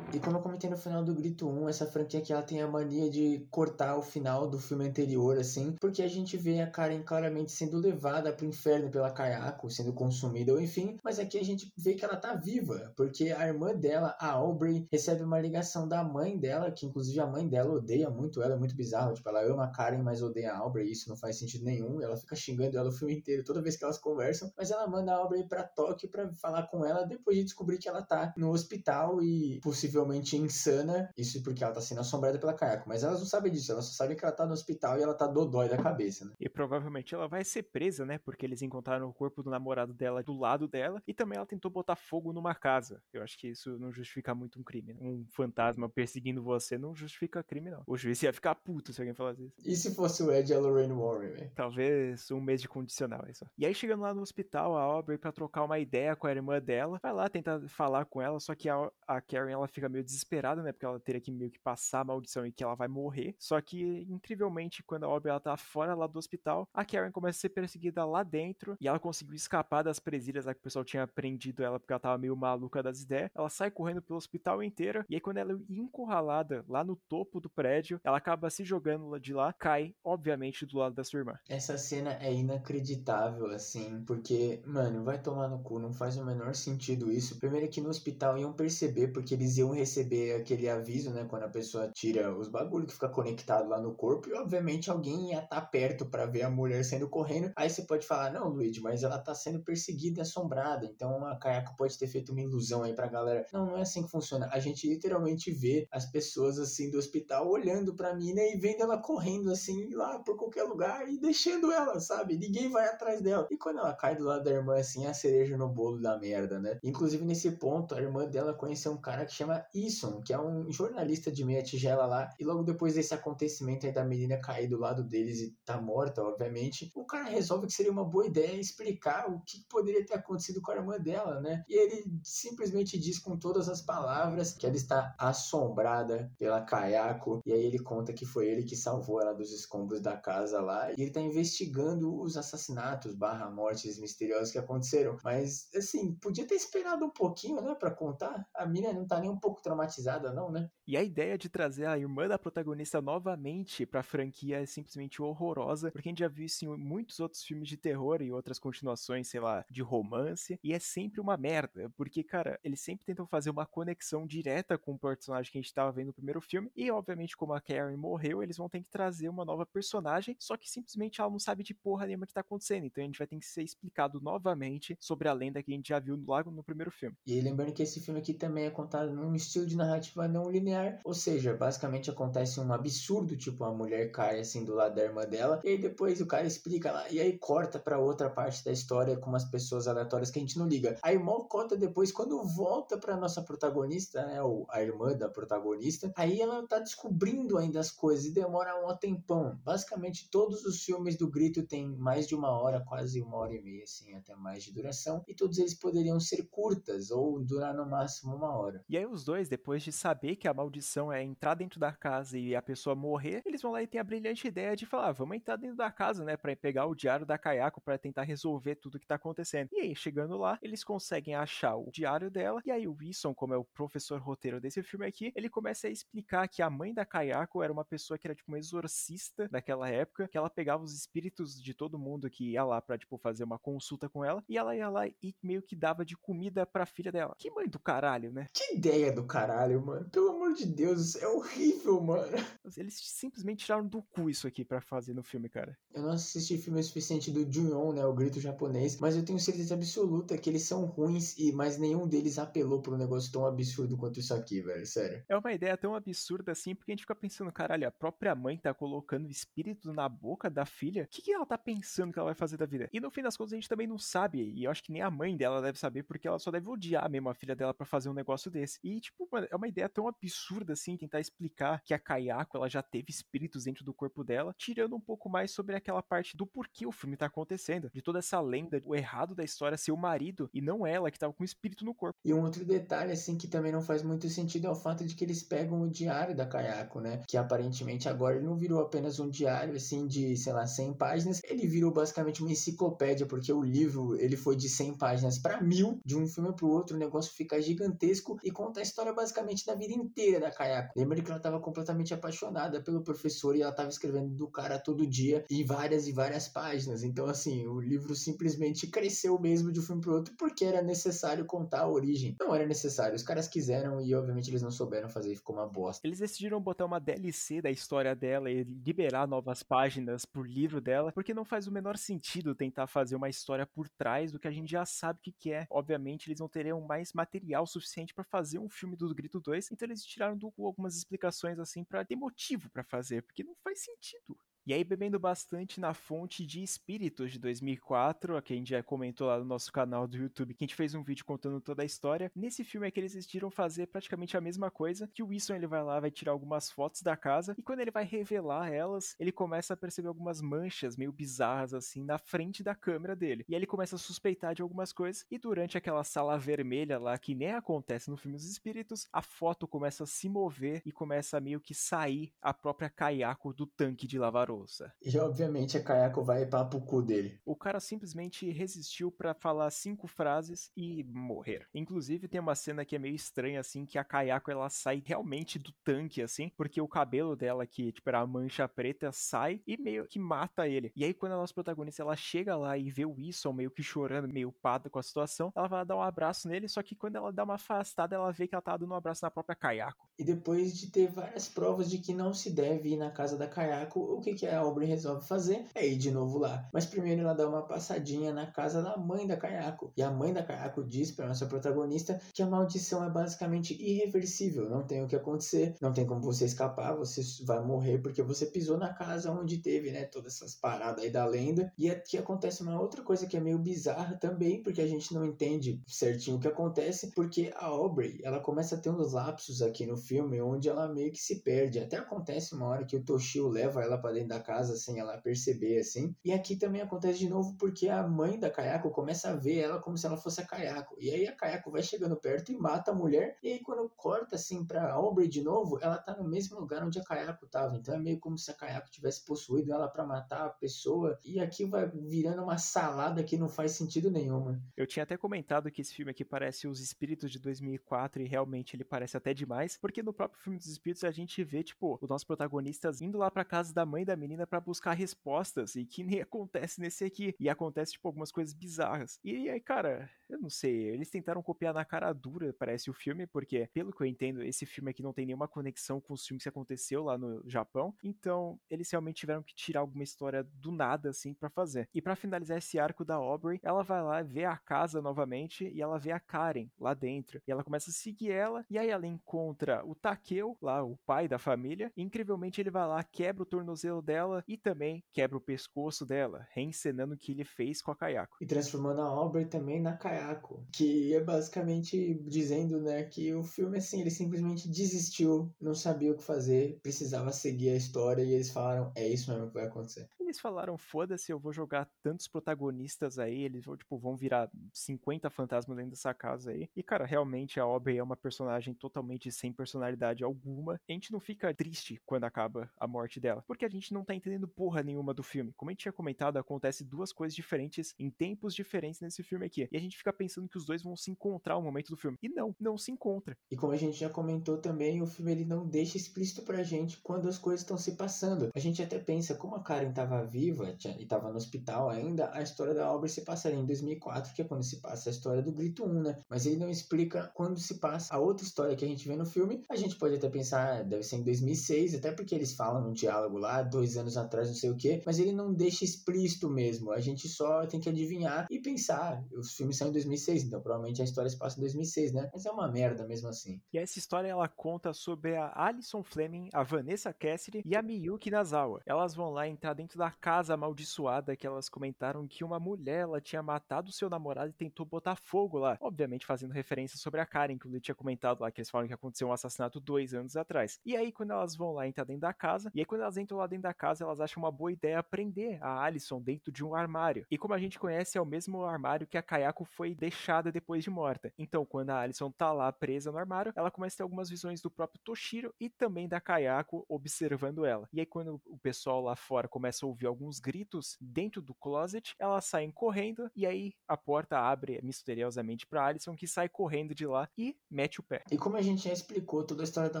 E como eu comentei no final do Grito 1, essa franquia aqui ela tem a mania de cortar o final do filme anterior, assim, porque a gente vê a Karen claramente sendo levada pro inferno pela Kayako, sendo consumida, ou enfim, mas aqui a gente vê que ela tá viva, porque a irmã dela, a Aubrey, recebe uma ligação da mãe dela, que inclusive a mãe dela odeia muito ela, é muito bizarro, tipo, ela ama a Karen, mas odeia a Aubrey, isso não faz sentido nenhum, ela fica xingando ela o filme inteiro, toda vez que elas conversam, mas ela manda a Aubrey pra Tóquio pra falar com ela, depois de descobrir que ela tá no hospital e possivelmente insana, isso porque ela tá sendo assombrada pela Kayako, mas elas não sabem disso, elas só sabem que ela tá no hospital e ela tá dodói da cabeça, né? E provavelmente ela vai ser presa, né? Porque eles encontraram o corpo do namorado dela do lado dela e também ela tentou botar fogo numa casa. Eu acho que isso não justifica muito um crime. Né? Um fantasma perseguindo você não justifica crime, não. O juiz ia ficar puto se alguém falasse isso. E se fosse o Ed e a Lorraine Warren, velho? Talvez um mês de condicional, é isso. E aí chegando lá no hospital, a Aubrey pra trocar uma ideia com a irmã dela, vai lá tentar falar com ela, só que a, a Karen ela fica meio desesperada, né? Porque ela teria que meio que passar a maldição e que ela vai morrer. Só que, incrivelmente, quando a Aubrey ela tá fora lá do hospital, a Karen começa a ser perseguida lá dentro e ela conseguiu escapar das presilhas lá que o pessoal tinha prendido ela porque ela tava meio maluca das ideias. Ela sai correndo pelo hospital inteiro e aí quando ela é encurralada lá no topo do prédio, ela acaba se jogando de lá, cai, obviamente, do lado da sua irmã. Essa cena é inacreditável, assim, porque, mano, vai tomar no cu, não faz o menor sentido isso. Primeiro que no hospital iam perceber, porque eles iam receber aquele aviso, né, quando a pessoa tira os bagulhos que fica conectado lá no corpo, e obviamente alguém ia estar tá perto para ver a mulher saindo correndo. Aí você pode falar, não, Luigi, mas ela tá sendo perseguida e assombrada, então a Kayako pode ter feito uma ilusão aí pra galera. Não, não é assim que funciona. A gente literalmente vê as pessoas assim do hospital olhando pra mina e vendo ela correndo assim lá por qualquer lugar e deixando ela, sabe? Ninguém vai atrás dela. E quando ela cai do lado da irmã assim, é a cereja no bolo da merda, né? Inclusive nesse ponto, a irmã dela conheceu um cara que chama Ison, que é um jornalista de meia tigela lá, e logo depois desse acontecimento aí da menina cair do lado deles e tá morta, obviamente, o cara resolve que seria uma boa ideia explicar o que poderia ter acontecido com a irmã dela, né? E ele simplesmente diz com todas as palavras que ela está assombrada pela Kayako, e aí ele conta que foi ele que salvou ela dos escombros da casa lá, e ele tá investigando os assassinatos barra mortes misteriosas que aconteceram, mas assim, podia ter esperado um pouquinho, né, pra contar, a mina não tá nem um pouco traumatizada, não, né? E a ideia de trazer a irmã da protagonista novamente pra franquia é simplesmente horrorosa, porque a gente já viu isso em muitos outros filmes de terror e outras continuações, sei lá, de romance, e é sempre uma merda, porque, cara, eles sempre tentam fazer uma conexão direta com o personagem que a gente tava vendo no primeiro filme, e obviamente, como a Karen morreu, eles vão ter que trazer uma nova personagem, só que simplesmente ela não sabe de porra nenhuma que tá acontecendo, então a gente vai ter que ser explicado novamente sobre a lenda que a gente já viu logo no primeiro filme. E lembrando que esse filme aqui também é contado num estilo de narrativa não linear, ou seja, basicamente acontece um absurdo, tipo, a mulher cai assim do lado da irmã dela, e aí depois o cara explica lá, e aí corta para outra parte da história com umas pessoas aleatórias que a gente não liga. Aí mal cota depois, quando volta pra nossa protagonista, né, ou a irmã da protagonista, aí ela tá descobrindo ainda as coisas e demora um tempão. Basicamente todos os filmes do Grito têm mais de uma hora, quase uma hora e meia, assim, até mais de duração, e todos eles poderiam ser curtas ou durar no máximo uma hora. E aí os dois, depois de saber que a maldição é entrar dentro da casa e a pessoa morrer, eles vão lá e tem a brilhante ideia de falar, ah, vamos entrar dentro da casa, né, para pegar o diário da Kayako para tentar resolver tudo que tá acontecendo. E aí, chegando lá, eles conseguem achar o diário dela, e aí o Wilson, como é o professor roteiro desse filme aqui, ele começa a explicar que a mãe da Kayako era uma pessoa que era tipo uma exorcista daquela época, que ela pegava os espíritos de todo mundo que ia lá pra, tipo, fazer uma consulta com ela, e ela ia lá e meio que dava de comida pra filha dela. Que mãe do caralho, né? Que ideia do caralho, mano. Pelo amor de Deus, é horrível, mano. Eles simplesmente tiraram do cu isso aqui para fazer no filme, cara. Eu não assisti filme o suficiente do Junyon, né, o grito japonês, mas eu tenho certeza absoluta que eles são ruins e mas nenhum deles apelou pra um negócio tão absurdo quanto isso aqui, velho, sério. É uma ideia tão absurda assim, porque a gente fica pensando, caralho, a própria mãe tá colocando espírito na boca da filha. O que, que ela tá pensando que ela vai fazer da vida? E no fim das contas a gente também não sabe, e eu acho que nem a mãe dela deve saber, porque ela só deve odiar mesmo a filha dela para fazer um negócio desse. E, tipo, mano, é uma ideia tão absurda assim, tentar explicar que a Kayako, ela já teve espíritos dentro do corpo dela, tirando um pouco mais sobre aquela parte do porquê o filme tá acontecendo, de toda essa lenda, o errado da história ser o marido e não ela que tava com o espírito no corpo. E um outro detalhe, assim, que também não faz muito sentido é o fato de que eles pegam o diário da Kayako, né? Que aparentemente agora ele não virou apenas um diário, assim, de, sei lá, 100 páginas, ele virou basicamente uma enciclopédia, porque o livro, ele foi de 100 páginas para mil, de um filme pro outro, o negócio fica gigantesco e conta a história basicamente da vida inteira da Kayako. Lembra que ela tava completamente apaixonada pelo professor e ela tava escrevendo do cara todo dia em várias e várias páginas. Então, assim, o livro simplesmente cresceu mesmo de um filme pro outro porque era necessário contar a origem. Não era necessário, os caras quiseram e obviamente eles não souberam fazer e ficou uma bosta. Eles decidiram botar uma DLC da história dela e liberar novas páginas por livro dela, porque não faz o menor sentido tentar fazer uma história por trás do que a gente já sabe que, que é. Obviamente, eles não teriam mais material suficiente para fazer um filme do Grito 2, então eles tiraram do algumas explicações assim para ter motivo para fazer, porque não faz sentido. E aí, bebendo bastante na fonte de Espíritos de 2004, a que a gente já comentou lá no nosso canal do YouTube, que a gente fez um vídeo contando toda a história. Nesse filme é que eles decidiram fazer praticamente a mesma coisa, que o Wilson ele vai lá, vai tirar algumas fotos da casa, e quando ele vai revelar elas, ele começa a perceber algumas manchas meio bizarras assim na frente da câmera dele. E aí ele começa a suspeitar de algumas coisas, e durante aquela sala vermelha lá, que nem acontece no filme dos Espíritos, a foto começa a se mover e começa a meio que sair a própria Kayako do tanque de lavar E obviamente a Kayako vai para pro cu dele. O cara simplesmente resistiu para falar cinco frases e morrer. Inclusive tem uma cena que é meio estranha assim, que a Kayako ela sai realmente do tanque assim, porque o cabelo dela que tipo era a mancha preta sai e meio que mata ele. E aí quando a nossa protagonista ela chega lá e vê o Wilson meio que chorando, meio pado com a situação, ela vai dar um abraço nele, só que quando ela dá uma afastada, ela vê que ela tá dando um abraço na própria Kayako. E depois de ter várias provas de que não se deve ir na casa da Kayako, o que que a Aubrey resolve fazer é ir de novo lá. Mas primeiro ela dá uma passadinha na casa da mãe da Kayako. E a mãe da Kayako diz para nossa protagonista que a maldição é basicamente irreversível, não tem o que acontecer, não tem como você escapar, você vai morrer porque você pisou na casa onde teve, né, todas essas paradas aí da lenda. E aqui acontece uma outra coisa que é meio bizarra também, porque a gente não entende certinho o que acontece, porque a Aubrey, ela começa a ter uns lapsos aqui no filme onde ela meio que se perde. Até acontece uma hora que o Toshio leva ela para dentro da da casa sem ela perceber, assim. E aqui também acontece de novo porque a mãe da Kayako começa a ver ela como se ela fosse a Kayako. E aí a Kayako vai chegando perto e mata a mulher. E aí quando corta assim pra Aubrey de novo, ela tá no mesmo lugar onde a Kayako tava. Então é meio como se a Kayako tivesse possuído ela para matar a pessoa. E aqui vai virando uma salada que não faz sentido nenhum. Eu tinha até comentado que esse filme aqui parece Os Espíritos de 2004 e realmente ele parece até demais, porque no próprio filme dos Espíritos a gente vê, tipo, os nossos protagonistas indo lá pra casa da mãe da menina para buscar respostas e que nem <laughs> acontece nesse aqui. E acontece, tipo, algumas coisas bizarras. E aí, cara, eu não sei, eles tentaram copiar na cara dura, parece o filme, porque, pelo que eu entendo, esse filme aqui não tem nenhuma conexão com os filmes que aconteceu lá no Japão. Então, eles realmente tiveram que tirar alguma história do nada, assim, para fazer. E para finalizar esse arco da Aubrey, ela vai lá ver a casa novamente e ela vê a Karen lá dentro. E ela começa a seguir ela, e aí ela encontra o Takeo, lá, o pai da família. E, incrivelmente, ele vai lá, quebra o tornozelo dela e também quebra o pescoço dela, reencenando o que ele fez com a Kayako. E transformando a Aubrey também na Kayako que é basicamente dizendo, né, que o filme assim, ele simplesmente desistiu, não sabia o que fazer, precisava seguir a história e eles falaram, é isso mesmo que vai acontecer. Eles falaram, foda-se, eu vou jogar tantos protagonistas aí, eles vão, tipo, vão virar 50 fantasmas dentro dessa casa aí. E, cara, realmente a Aubrey é uma personagem totalmente sem personalidade alguma. A gente não fica triste quando acaba a morte dela, porque a gente não tá entendendo porra nenhuma do filme. Como a gente tinha comentado, acontece duas coisas diferentes em tempos diferentes nesse filme aqui. E a gente fica pensando que os dois vão se encontrar no momento do filme. E não, não se encontra. E como a gente já comentou também, o filme ele não deixa explícito pra gente quando as coisas estão se passando. A gente até pensa, como a Karen tava viva tinha, e tava no hospital ainda, a história da Aubrey se passaria em 2004, que é quando se passa a história do Grito 1, né? Mas ele não explica quando se passa a outra história que a gente vê no filme. A gente pode até pensar, ah, deve ser em 2006, até porque eles falam num diálogo lá, dois anos atrás, não sei o que, mas ele não deixa explícito mesmo. A gente só tem que adivinhar e pensar. Os filmes são em 2006, então provavelmente a história se passa em 2006, né? Mas é uma merda mesmo assim. E essa história ela conta sobre a Alison Fleming, a Vanessa Cassidy e a Miyuki Nazawa. Elas vão lá entrar dentro da casa amaldiçoada que elas comentaram que uma mulher ela tinha matado seu namorado e tentou botar fogo lá. Obviamente fazendo referência sobre a Karen, que eu tinha comentado lá, que eles falam que aconteceu um assassinato dois anos atrás. E aí quando elas vão lá entrar dentro da casa, e aí quando elas entram lá dentro da casa, elas acham uma boa ideia prender a Alison dentro de um armário. E como a gente conhece, é o mesmo armário que a Kayako foi deixada depois de morta. Então, quando a Alison tá lá presa no armário, ela começa a ter algumas visões do próprio Toshiro e também da Kayako observando ela. E aí, quando o pessoal lá fora começa a ouvir alguns gritos dentro do closet, elas saem correndo e aí a porta abre misteriosamente para Alison, que sai correndo de lá e mete o pé. E como a gente já explicou toda a história da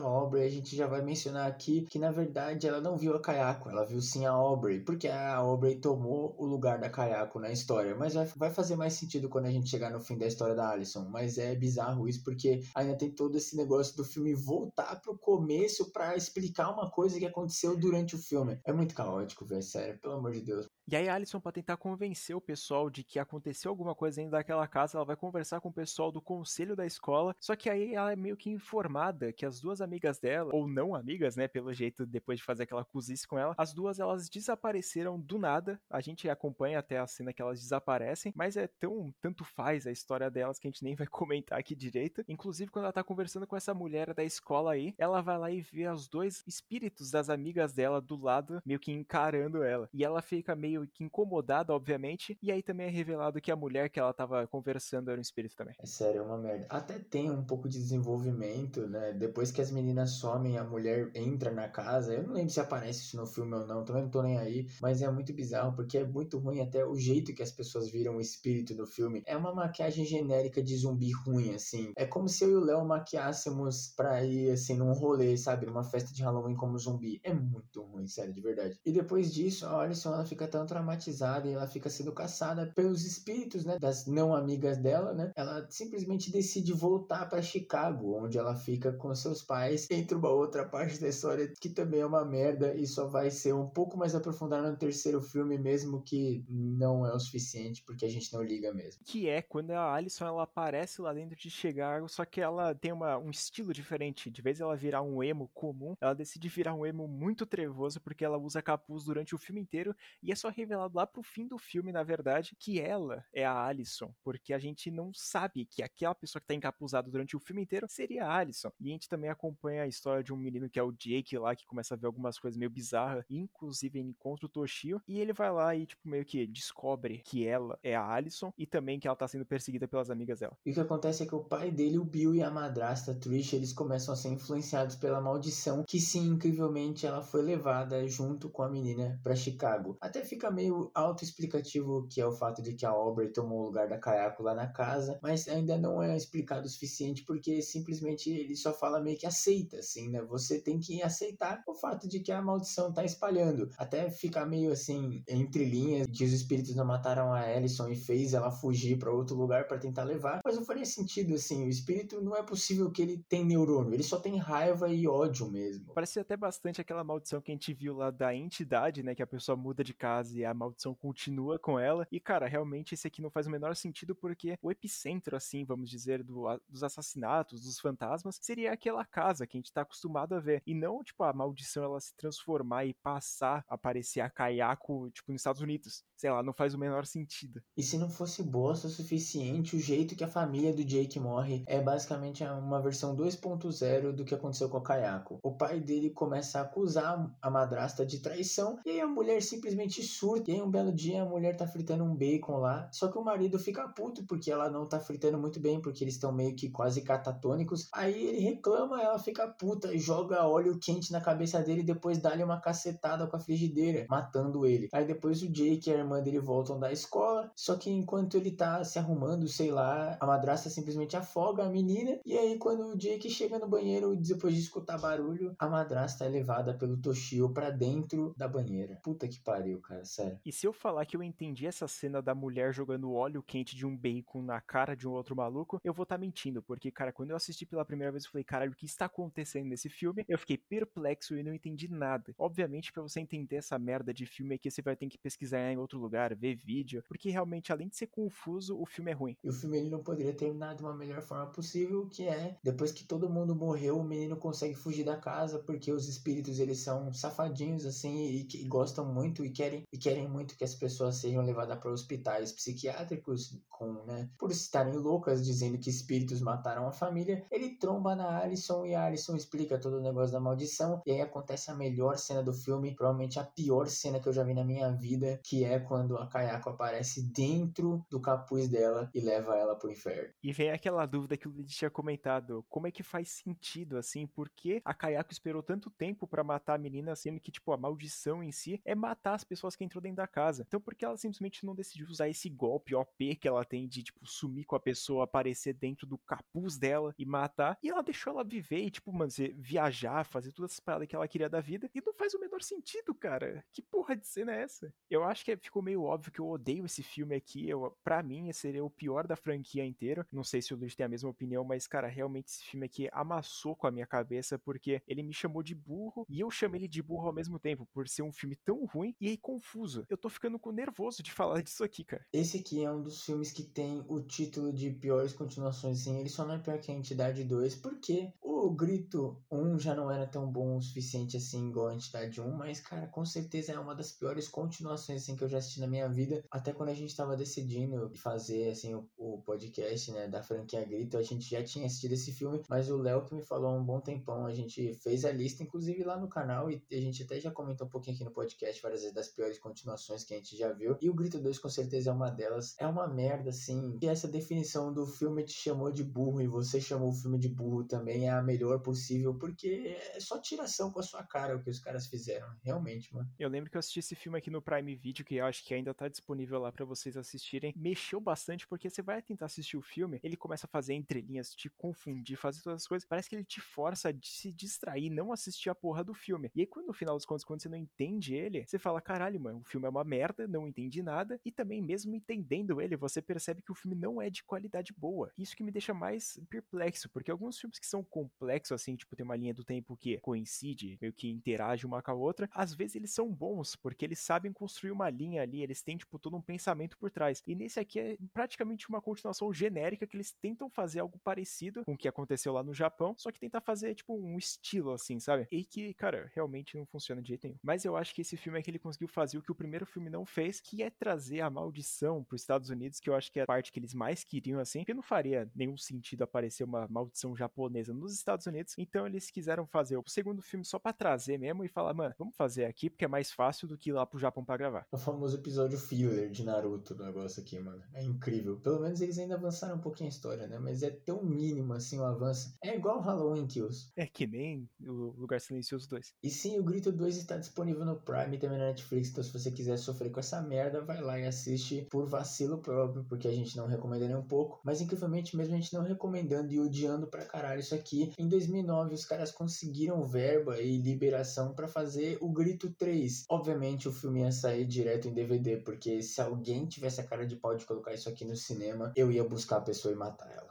Aubrey, a gente já vai mencionar aqui que na verdade ela não viu a Kayako, ela viu sim a Aubrey, porque a Aubrey tomou o lugar da Kayako na história. Mas vai, fazer mais sentido quando a gente chegar no fim da história da Alison. Mas é bizarro isso, porque ainda tem todo esse negócio do filme voltar pro começo para explicar uma coisa que aconteceu durante o filme. É muito caótico, velho, sério, pelo amor de Deus. E aí a Alison, pra tentar convencer o pessoal de que aconteceu alguma coisa dentro daquela casa, ela vai conversar com o pessoal do conselho da escola. Só que aí ela é meio que informada que as duas amigas dela, ou não amigas, né, pelo jeito, depois de fazer aquela cozice com ela, as duas elas desapareceram do nada. A gente acompanha até a cena que elas desaparecem, mas é tão tanto faz a história delas que a gente nem vai <laughs> comentar aqui direito. Inclusive, quando ela tá conversando com essa mulher da escola aí, ela vai lá e vê os dois espíritos das amigas dela do lado, meio que encarando ela. E ela fica meio que incomodada, obviamente, e aí também é revelado que a mulher que ela tava conversando era um espírito também. É sério, é uma merda. Até tem um pouco de desenvolvimento, né? Depois que as meninas somem, a mulher entra na casa. Eu não lembro se aparece isso no filme ou não, também não tô nem aí, mas é muito bizarro, porque é muito ruim até o jeito que as pessoas viram o espírito no filme. É uma maquiagem genérica de zumbi ruim, assim. É como se eu e o Léo maquiássemos pra ir, assim, num rolê, sabe? Numa festa de Halloween como zumbi. É muito ruim, sério, de verdade. E depois disso, a Alison, ela fica tão traumatizada e ela fica sendo caçada pelos espíritos, né, das não amigas dela, né? Ela simplesmente decide voltar para Chicago, onde ela fica com seus pais. Entra uma outra parte da história que também é uma merda e só vai ser um pouco mais aprofundada no terceiro filme, mesmo que não é o suficiente, porque a gente não liga mesmo. Que é quando a Alison ela aparece lá dentro de Chicago, só que ela tem uma, um estilo diferente. De vez ela virar um emo comum, ela decide virar um emo muito trevoso porque ela usa capuz durante o filme filme inteiro, e é só revelado lá pro fim do filme, na verdade, que ela é a Alison, porque a gente não sabe que aquela pessoa que tá encapuzada durante o filme inteiro seria a Alison. E a gente também acompanha a história de um menino que é o Jake lá, que começa a ver algumas coisas meio bizarras, inclusive ele encontra o Toshio, e ele vai lá e, tipo, meio que descobre que ela é a Alison e também que ela tá sendo perseguida pelas amigas dela. E o que acontece é que o pai dele, o Bill e a madrasta Trish, eles começam a ser influenciados pela maldição que sim, incrivelmente ela foi levada junto com a menina para Chicago. Até fica meio autoexplicativo que é o fato de que a Aubrey tomou o lugar da Kayako lá na casa, mas ainda não é explicado o suficiente porque simplesmente ele só fala meio que aceita, assim, né? Você tem que aceitar o fato de que a maldição tá espalhando. Até fica meio assim, entre linhas, que os espíritos não mataram a Ellison e fez ela fugir para outro lugar para tentar levar, mas não faria sentido, assim, o espírito não é possível que ele tem neurônio, ele só tem raiva e ódio mesmo. Parece até bastante aquela maldição que a gente viu lá da entidade, né? Que a pessoa muda de casa e a maldição continua com ela. E, cara, realmente esse aqui não faz o menor sentido porque o epicentro, assim, vamos dizer, do, dos assassinatos, dos fantasmas, seria aquela casa que a gente tá acostumado a ver. E não, tipo, a maldição ela se transformar e passar a aparecer a Kayako, tipo, nos Estados Unidos. Sei lá, não faz o menor sentido. E se não fosse bosta o suficiente, o jeito que a família do Jake morre é basicamente uma versão 2.0 do que aconteceu com a Kayako. O pai dele começa a acusar a madrasta de traição e aí a mulher simplesmente surta. E aí um belo dia a mulher tá fritando um bacon lá, só que o marido fica puto porque ela não tá fritando muito bem, porque eles estão meio que quase catatônicos. Aí ele reclama, ela fica puta joga óleo quente na cabeça dele e depois dá-lhe uma cacetada com a frigideira, matando ele. Aí depois o Jake e a irmã dele voltam da escola, só que enquanto ele tá se arrumando, sei lá, a madrasta simplesmente afoga a menina. E aí quando o Jake chega no banheiro, depois de escutar barulho, a madrasta é levada pelo Toshio para dentro da banheira. Puta que pariu, cara, sério. E se eu falar que eu entendi essa cena da mulher jogando óleo quente de um bacon na cara de um outro maluco, eu vou estar tá mentindo, porque, cara, quando eu assisti pela primeira vez, eu falei, caralho, o que está acontecendo nesse filme? Eu fiquei perplexo e não entendi nada. Obviamente, para você entender essa merda de filme aqui, você vai ter que pesquisar em outro lugar, ver vídeo, porque realmente, além de ser confuso, o filme é ruim. E o filme ele não poderia terminar de uma melhor forma possível, que é depois que todo mundo morreu, o menino consegue fugir da casa porque os espíritos eles são safadinhos assim e que gostam muito e querem e querem muito que as pessoas sejam levadas para hospitais psiquiátricos com, né, por estarem loucas dizendo que espíritos mataram a família. Ele tromba na Alison e a Alison explica todo o negócio da maldição e aí acontece a melhor cena do filme, provavelmente a pior cena que eu já vi na minha vida, que é quando a Kayako aparece dentro do capuz dela e leva ela pro inferno. E vem aquela dúvida que o Lid tinha comentado, como é que faz sentido assim? Por que a Kayako esperou tanto tempo para matar a menina, sendo que tipo a maldição em si é matar as pessoas que entrou dentro da casa? Então por que ela simplesmente não decidiu usar esse golpe OP que ela tem de tipo sumir com a pessoa, aparecer dentro do capuz dela e matar? E ela deixou ela viver e tipo, mano, viajar, fazer todas as paradas que ela queria da vida e não faz o menor sentido, cara. Que porra de cena é essa? Eu acho que ficou meio óbvio que eu odeio esse filme aqui. Eu, para mim, seria o pior da franquia inteira. Não sei se o Luiz tem a mesma opinião, mas cara, realmente esse filme aqui amassou com a minha cabeça porque ele me chamou de burro e eu chamei ele de burro ao mesmo tempo, por ser um filme tão ruim e aí confuso. Eu tô ficando com nervoso de falar disso aqui, cara. Esse aqui é um dos filmes que tem o título de piores continuações, assim. Ele só não é pior que a Entidade 2, porque o Grito 1 já não era tão bom o suficiente assim, igual a Entidade 1, mas, cara, com certeza é uma das piores continuações, assim, que eu já assisti na minha vida. Até quando a gente tava decidindo fazer, assim, o, o podcast, né, da franquia Grito, a gente já tinha assistido esse filme, mas o Léo que me falou há um bom tempão, a gente fez a lista, inclusive lá no canal, e a gente até já comentou um pouquinho aqui no podcast várias vezes das piores continuações que a gente já viu. E o Grito 2 com certeza é uma delas. É uma merda, assim. E essa definição do filme te chamou de burro e você chamou o filme de burro também é a melhor possível, porque é só tiração com a sua cara o que os caras fizeram. Realmente, mano. Eu lembro que eu assisti esse filme aqui no Prime Video, que eu acho que ainda tá disponível lá para vocês assistirem. Mexeu bastante, porque você vai tentar assistir o filme, ele começa a fazer entrelinhas, te confundir, fazer todas as coisas. Parece que ele te força a se distrair, não assistir a porra do filme. E aí, quando no final dos contos, quando você não entende ele, você fala: caralho, mano, o filme é uma merda, não entendi nada. E também, mesmo entendendo ele, você percebe que o filme não é de qualidade boa. Isso que me deixa mais perplexo, porque alguns filmes que são completos complexo, assim, tipo, tem uma linha do tempo que coincide, meio que interage uma com a outra, às vezes eles são bons, porque eles sabem construir uma linha ali, eles têm, tipo, todo um pensamento por trás. E nesse aqui é praticamente uma continuação genérica que eles tentam fazer algo parecido com o que aconteceu lá no Japão, só que tentar fazer, tipo, um estilo, assim, sabe? E que, cara, realmente não funciona de jeito nenhum. Mas eu acho que esse filme é que ele conseguiu fazer o que o primeiro filme não fez, que é trazer a maldição pros Estados Unidos, que eu acho que é a parte que eles mais queriam, assim, porque não faria nenhum sentido aparecer uma maldição japonesa nos Estados Unidos, então eles quiseram fazer o segundo filme só para trazer mesmo e falar, mano, vamos fazer aqui porque é mais fácil do que ir lá pro Japão para gravar. O famoso episódio filler de Naruto, o negócio aqui, mano. É incrível. Pelo menos eles ainda avançaram um pouquinho a história, né? Mas é tão mínimo assim o avanço. É igual Halloween Kills. É que nem o Lugar Silencioso 2. E sim, o Grito 2 está disponível no Prime e também na Netflix, então se você quiser sofrer com essa merda, vai lá e assiste por vacilo próprio, porque a gente não recomenda nem um pouco. Mas incrivelmente mesmo a gente não recomendando e odiando pra caralho isso aqui. Em 2009 os caras conseguiram verba e liberação para fazer o Grito 3. Obviamente o filme ia sair direto em DVD, porque se alguém tivesse a cara de pau de colocar isso aqui no cinema, eu ia buscar a pessoa e matar ela.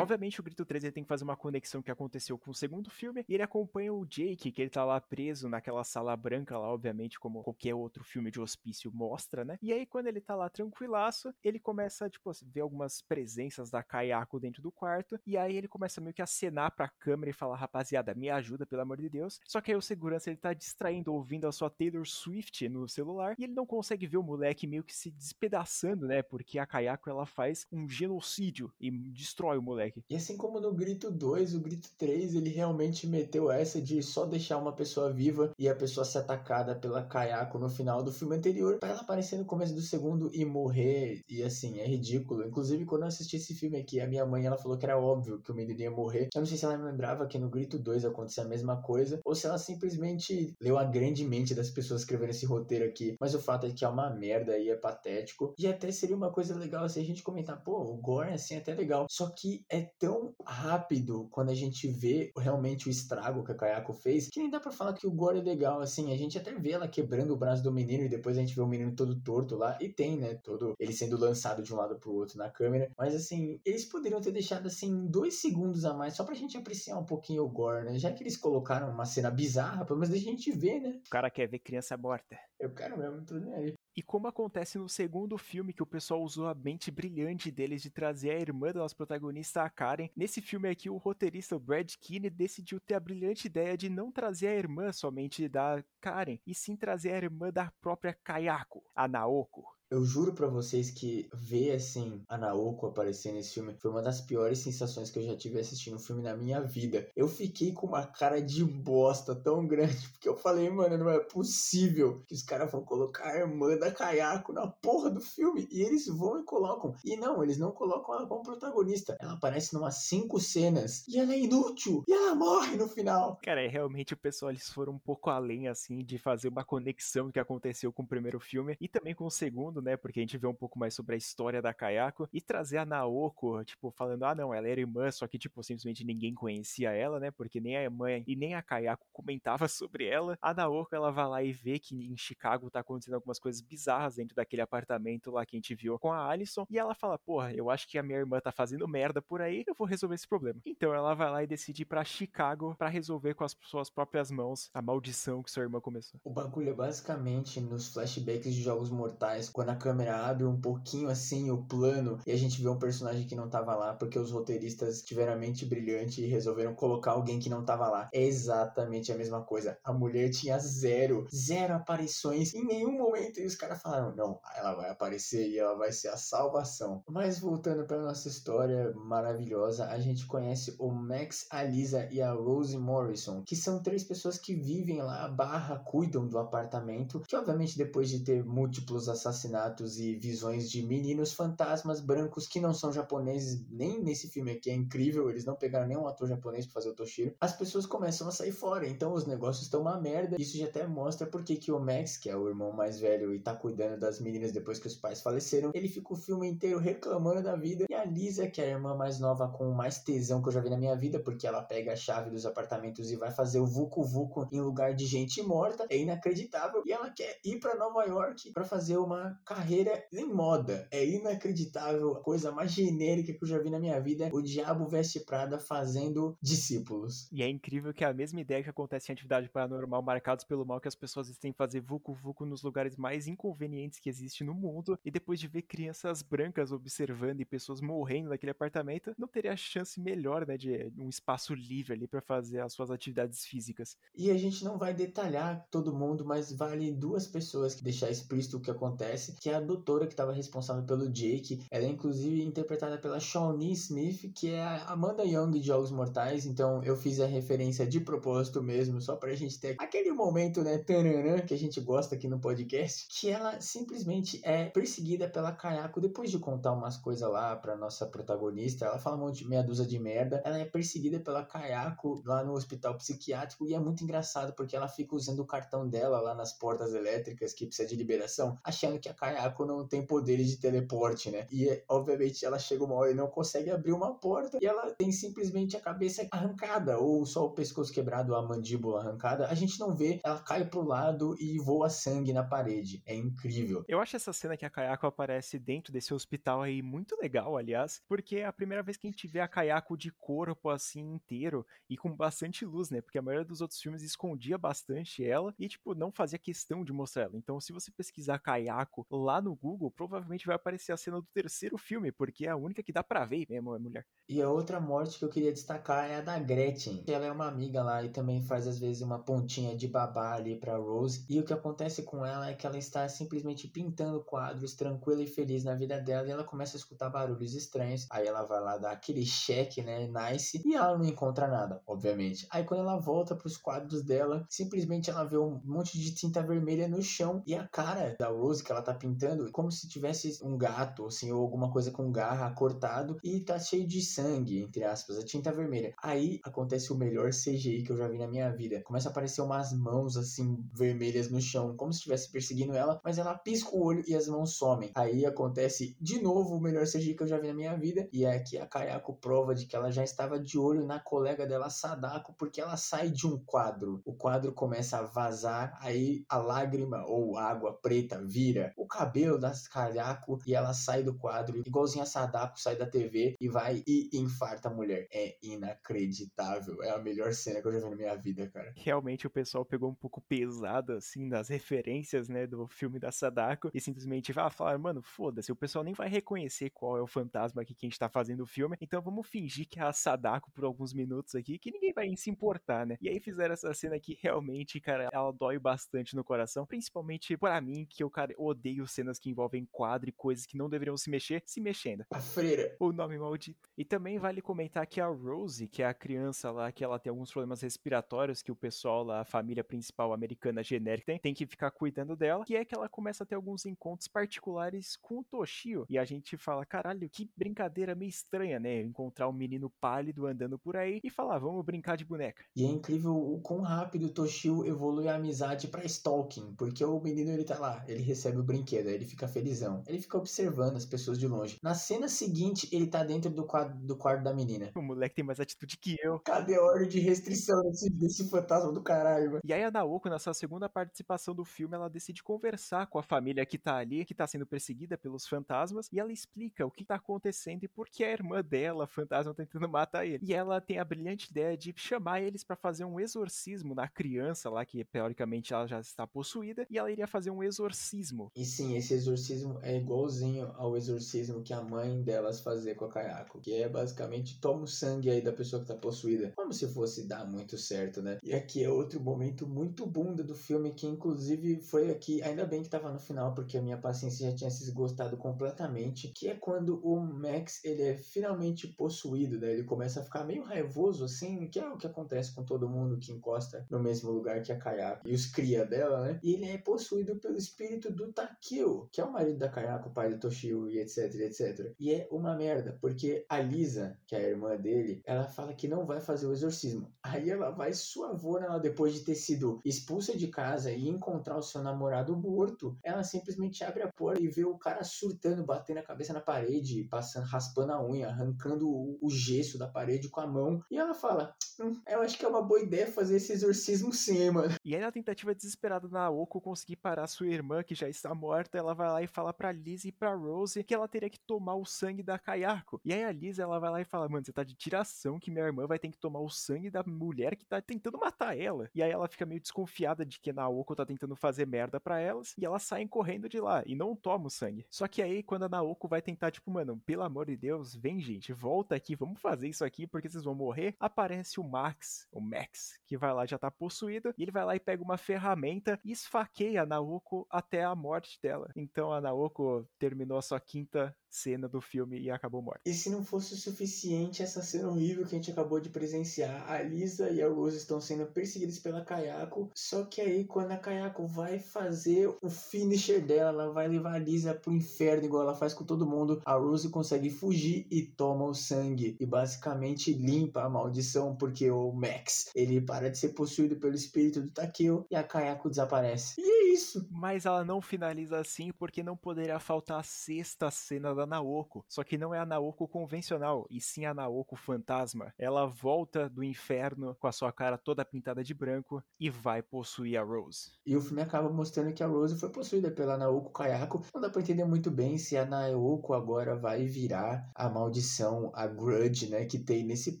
Obviamente, o Grito 3 ele tem que fazer uma conexão que aconteceu com o segundo filme, e ele acompanha o Jake, que ele tá lá preso naquela sala branca lá, obviamente, como qualquer outro filme de hospício mostra, né? E aí, quando ele tá lá tranquilaço, ele começa, tipo, a ver algumas presenças da Kayako dentro do quarto, e aí ele começa meio que a acenar pra câmera e falar, rapaziada, me ajuda, pelo amor de Deus. Só que aí o segurança, ele tá distraindo, ouvindo a sua Taylor Swift no celular, e ele não consegue ver o moleque meio que se despedaçando, né? Porque a Kayako, ela faz um genocídio e destrói o moleque. E assim como no Grito 2, o Grito 3, ele realmente meteu essa de só deixar uma pessoa viva e a pessoa ser atacada pela Kayako no final do filme anterior, para ela aparecer no começo do segundo e morrer. E assim, é ridículo. Inclusive, quando eu assisti esse filme aqui, a minha mãe ela falou que era óbvio que o menino ia morrer. Eu não sei se ela lembrava que no Grito 2 acontecia a mesma coisa, ou se ela simplesmente leu a grande mente das pessoas escrevendo esse roteiro aqui. Mas o fato é que é uma merda e é patético. E até seria uma coisa legal se a gente comentar, pô, o Gore assim é até legal. Só que é tão rápido quando a gente vê realmente o estrago que a Kayako fez, que nem dá pra falar que o Gore é legal, assim, a gente até vê ela quebrando o braço do menino e depois a gente vê o menino todo torto lá, e tem, né, todo ele sendo lançado de um lado pro outro na câmera, mas assim, eles poderiam ter deixado, assim, dois segundos a mais, só pra gente apreciar um pouquinho o Gore, né, já que eles colocaram uma cena bizarra, pelo menos a gente vê, né. O cara quer ver criança morta. Eu quero mesmo, tô nem aí. E como acontece no segundo filme, que o pessoal usou a mente brilhante deles de trazer a irmã do nosso protagonista, a Karen, nesse filme aqui o roteirista Brad Kinney decidiu ter a brilhante ideia de não trazer a irmã somente da Karen, e sim trazer a irmã da própria Kayako, a Naoko. Eu juro pra vocês que ver, assim, a Naoko aparecer nesse filme foi uma das piores sensações que eu já tive assistindo um filme na minha vida. Eu fiquei com uma cara de bosta tão grande, porque eu falei, mano, não é possível que os caras vão colocar a irmã da Kayako na porra do filme. E eles vão e colocam. E não, eles não colocam ela como protagonista. Ela aparece numas cinco cenas e ela é inútil. E ela morre no final. Cara, é realmente o pessoal, eles foram um pouco além, assim, de fazer uma conexão que aconteceu com o primeiro filme e também com o segundo, né? Porque a gente vê um pouco mais sobre a história da Kayako e trazer a Naoko, tipo, falando, ah, não, ela era irmã, só que, tipo, simplesmente ninguém conhecia ela, né? Porque nem a mãe e nem a Kayako comentava <laughs> sobre ela. A Naoko, ela vai lá e vê que em Chicago tá acontecendo algumas coisas bizarras dentro daquele apartamento lá que a gente viu com a Alison. E ela fala, porra, eu acho que a minha irmã tá fazendo merda por aí, eu vou resolver esse problema. Então ela vai lá e decide ir pra Chicago para resolver com as suas próprias mãos a maldição que sua irmã começou. O bagulho é basicamente nos flashbacks de Jogos Mortais, quando a câmera abre um pouquinho assim o plano e a gente vê um personagem que não tava lá porque os roteiristas tiveram a mente brilhante e resolveram colocar alguém que não tava lá. É exatamente a mesma coisa. A mulher tinha zero, zero aparições em nenhum momento e os caras falaram: não, ela vai aparecer e ela vai ser a salvação. Mas voltando para nossa história maravilhosa, a gente conhece o Max, a Lisa e a Rose Morrison, que são três pessoas que vivem lá, barra, cuidam do apartamento, que obviamente depois de ter múltiplos assassinatos e visões de meninos fantasmas brancos que não são japoneses, nem nesse filme aqui é incrível, eles não pegaram nenhum ator japonês para fazer o Toshiro, as pessoas começam a sair fora, então os negócios estão uma merda. Isso já até mostra porque que o Max, que é o irmão mais velho e tá cuidando das meninas depois que os pais faleceram, ele fica o filme inteiro reclamando da vida. E a Lisa, que é a irmã mais nova com mais tesão que eu já vi na minha vida, porque ela pega a chave dos apartamentos e vai fazer o Vucu Vucu em lugar de gente morta, é inacreditável. E ela quer ir para Nova York para fazer uma carreira em moda. É inacreditável, a coisa mais genérica que eu já vi na minha vida. O Diabo Veste Prada fazendo discípulos. E é incrível que é a mesma ideia que acontece em atividade paranormal, marcados pelo mal que as pessoas têm fazer vucu vucu nos lugares mais inconvenientes que existe no mundo, e depois de ver crianças brancas observando e pessoas morrendo naquele apartamento, não teria chance melhor, né, de um espaço livre ali para fazer as suas atividades físicas. E a gente não vai detalhar todo mundo, mas vale duas pessoas que deixar explícito o que acontece, que é a doutora que estava responsável pelo Jake, ela é inclusive interpretada pela Shawnee Smith, que é a Amanda Young de Jogos Mortais, então eu fiz a referência de propósito mesmo, só pra gente ter aquele momento, né, tananã, que a gente gosta aqui no podcast, que ela simplesmente é perseguida pela Kayako. Depois de contar umas coisas lá pra nossa protagonista, ela fala um monte de meia dúzia de merda, ela é perseguida pela Kayako lá no hospital psiquiátrico e é muito engraçado porque ela fica usando o cartão dela lá nas portas elétricas que precisa de liberação, achando que a Kayako não tem poderes de teleporte, né? E obviamente ela chega uma hora e não consegue abrir uma porta e ela tem simplesmente a cabeça arrancada ou só o pescoço quebrado, a mandíbula arrancada. A gente não vê, ela cai pro lado e voa sangue na parede. É incrível. Eu acho essa cena que a Kayako aparece dentro desse hospital aí muito legal, aliás, porque é a primeira vez que a gente vê a Kayako de corpo assim inteiro e com bastante luz, né? Porque a maioria dos outros filmes escondia bastante ela e, tipo, não fazia questão de mostrar ela. Então, se você pesquisar Kayako lá no Google, provavelmente vai aparecer a cena do terceiro filme, porque é a única que dá pra ver mesmo, a mulher. E a outra morte que eu queria destacar é a da Gretchen. Ela é uma amiga lá e também faz às vezes uma pontinha de babá ali pra Rose. E o que acontece com ela é que ela está simplesmente pintando quadros, tranquila e feliz na vida dela, e ela começa a escutar barulhos estranhos. Aí ela vai lá dar aquele cheque, né, nice, e ela não encontra nada, obviamente. Aí quando ela volta pros quadros dela, simplesmente ela vê um monte de tinta vermelha no chão e a cara da Rose que ela tá pintando, como se tivesse um gato, assim, ou alguma coisa com garra cortado e tá cheio de sangue, entre aspas, a tinta vermelha. Aí acontece o melhor CGI que eu já vi na minha vida. Começa a aparecer umas mãos assim vermelhas no chão, como se estivesse perseguindo ela, mas ela pisca o olho e as mãos somem. Aí acontece de novo o melhor CGI que eu já vi na minha vida e é que a Kayako prova de que ela já estava de olho na colega dela Sadako porque ela sai de um quadro. O quadro começa a vazar, aí a lágrima ou água preta vira o cabelo da Kayako e ela sai do quadro, igualzinho a Sadako sai da TV e vai e infarta a mulher. É inacreditável. É a melhor cena que eu já vi na minha vida, cara. Realmente o pessoal pegou um pouco pesado, assim, nas referências, né, do filme da Sadako e simplesmente vai falar, mano, foda-se, o pessoal nem vai reconhecer qual é o fantasma aqui que a gente tá fazendo o filme, então vamos fingir que é a Sadako por alguns minutos aqui, que ninguém vai se importar, né? E aí fizeram essa cena que realmente, cara, ela dói bastante no coração, principalmente para mim, que eu, cara, odeio cenas que envolvem quadro e coisas que não deveriam se mexer, se mexendo. A freira. O nome maldito. E também vale comentar que a Rose, que é a criança lá, que ela tem alguns problemas respiratórios que o pessoal lá, a família principal americana genérica tem, tem que ficar cuidando dela, que é que ela começa a ter alguns encontros particulares com o Toshio. E a gente fala, caralho, que brincadeira meio estranha, né? Encontrar um menino pálido andando por aí e falar, vamos brincar de boneca. E é incrível o quão rápido o Toshio evolui a amizade pra stalking, porque o menino ele tá lá, ele recebe o brinquedo, aí ele fica felizão. Ele fica observando as pessoas de longe. Na cena seguinte, ele tá dentro do quadro, do quarto da menina. O moleque tem mais atitude que eu. Cadê a ordem de restrição desse, desse fantasma do caralho, mano? E aí a Naoko, na sua segunda participação do filme, ela decide conversar com a família que tá ali, que tá sendo perseguida pelos fantasmas, e ela explica o que tá acontecendo e por que a irmã dela, fantasma, tá tentando matar ele. E ela tem a brilhante ideia de chamar eles para fazer um exorcismo na criança lá, que teoricamente ela já está possuída, e ela iria fazer um exorcismo. E sim, esse exorcismo é igualzinho ao exorcismo que a mãe delas fazia com a Kayako, que é basicamente toma o sangue aí da pessoa que tá possuída, como se fosse dar muito certo, né? E aqui é outro momento muito bunda do filme, que inclusive foi aqui, ainda bem que tava no final, porque a minha paciência já tinha se esgotado completamente, que é quando o Max, ele é finalmente possuído, né? Ele começa a ficar meio raivoso, assim, que é o que acontece com todo mundo que encosta no mesmo lugar que a Kayako e os cria dela, né? E ele é possuído pelo espírito do Takeo, que é o marido da Kayako, pai do Toshio e etc, etc. E é uma merda, porque a Lisa, que é a irmã dele, ela fala que não vai fazer o exorcismo. Aí ela vai suavona, ela, depois de ter sido expulsa de casa e encontrar o seu namorado morto, ela simplesmente abre a porta e vê o cara surtando, batendo a cabeça na parede, passando, raspando a unha, arrancando o, o gesso da parede com a mão. E ela fala: hum, Eu acho que é uma boa ideia fazer esse exorcismo sim, mano. E aí, na tentativa desesperada da Naoko conseguir parar sua irmã, que já está morta morta, ela vai lá e fala pra Liz e pra Rose que ela teria que tomar o sangue da Kayako. E aí a Liz, ela vai lá e fala, mano, você tá de tiração que minha irmã vai ter que tomar o sangue da mulher que tá tentando matar ela. E aí ela fica meio desconfiada de que Naoko tá tentando fazer merda para elas, e elas saem correndo de lá, e não tomam o sangue. Só que aí, quando a Naoko vai tentar, tipo, mano, pelo amor de Deus, vem gente, volta aqui, vamos fazer isso aqui, porque vocês vão morrer, aparece o Max, o Max, que vai lá, já tá possuído, e ele vai lá e pega uma ferramenta e esfaqueia a Naoko até a morte Então a Naoko terminou a sua quinta cena do filme e acabou morta. E se não fosse o suficiente essa cena horrível que a gente acabou de presenciar, a Lisa e a Rose estão sendo perseguidas pela Kayako, só que aí quando a Kayako vai fazer o finisher dela, ela vai levar a Lisa pro inferno igual ela faz com todo mundo, a Rose consegue fugir e toma o sangue e basicamente limpa a maldição porque o Max, ele para de ser possuído pelo espírito do Takeo e a Kayako desaparece. E é isso. Mas ela não finaliza assim porque não poderia faltar a sexta cena da da Naoko. Só que não é a Naoko convencional, e sim a Naoko fantasma. Ela volta do inferno com a sua cara toda pintada de branco e vai possuir a Rose. E o filme acaba mostrando que a Rose foi possuída pela Naoko Kayako. Não dá pra entender muito bem se a Naoko agora vai virar a maldição, a grudge, né, que tem nesse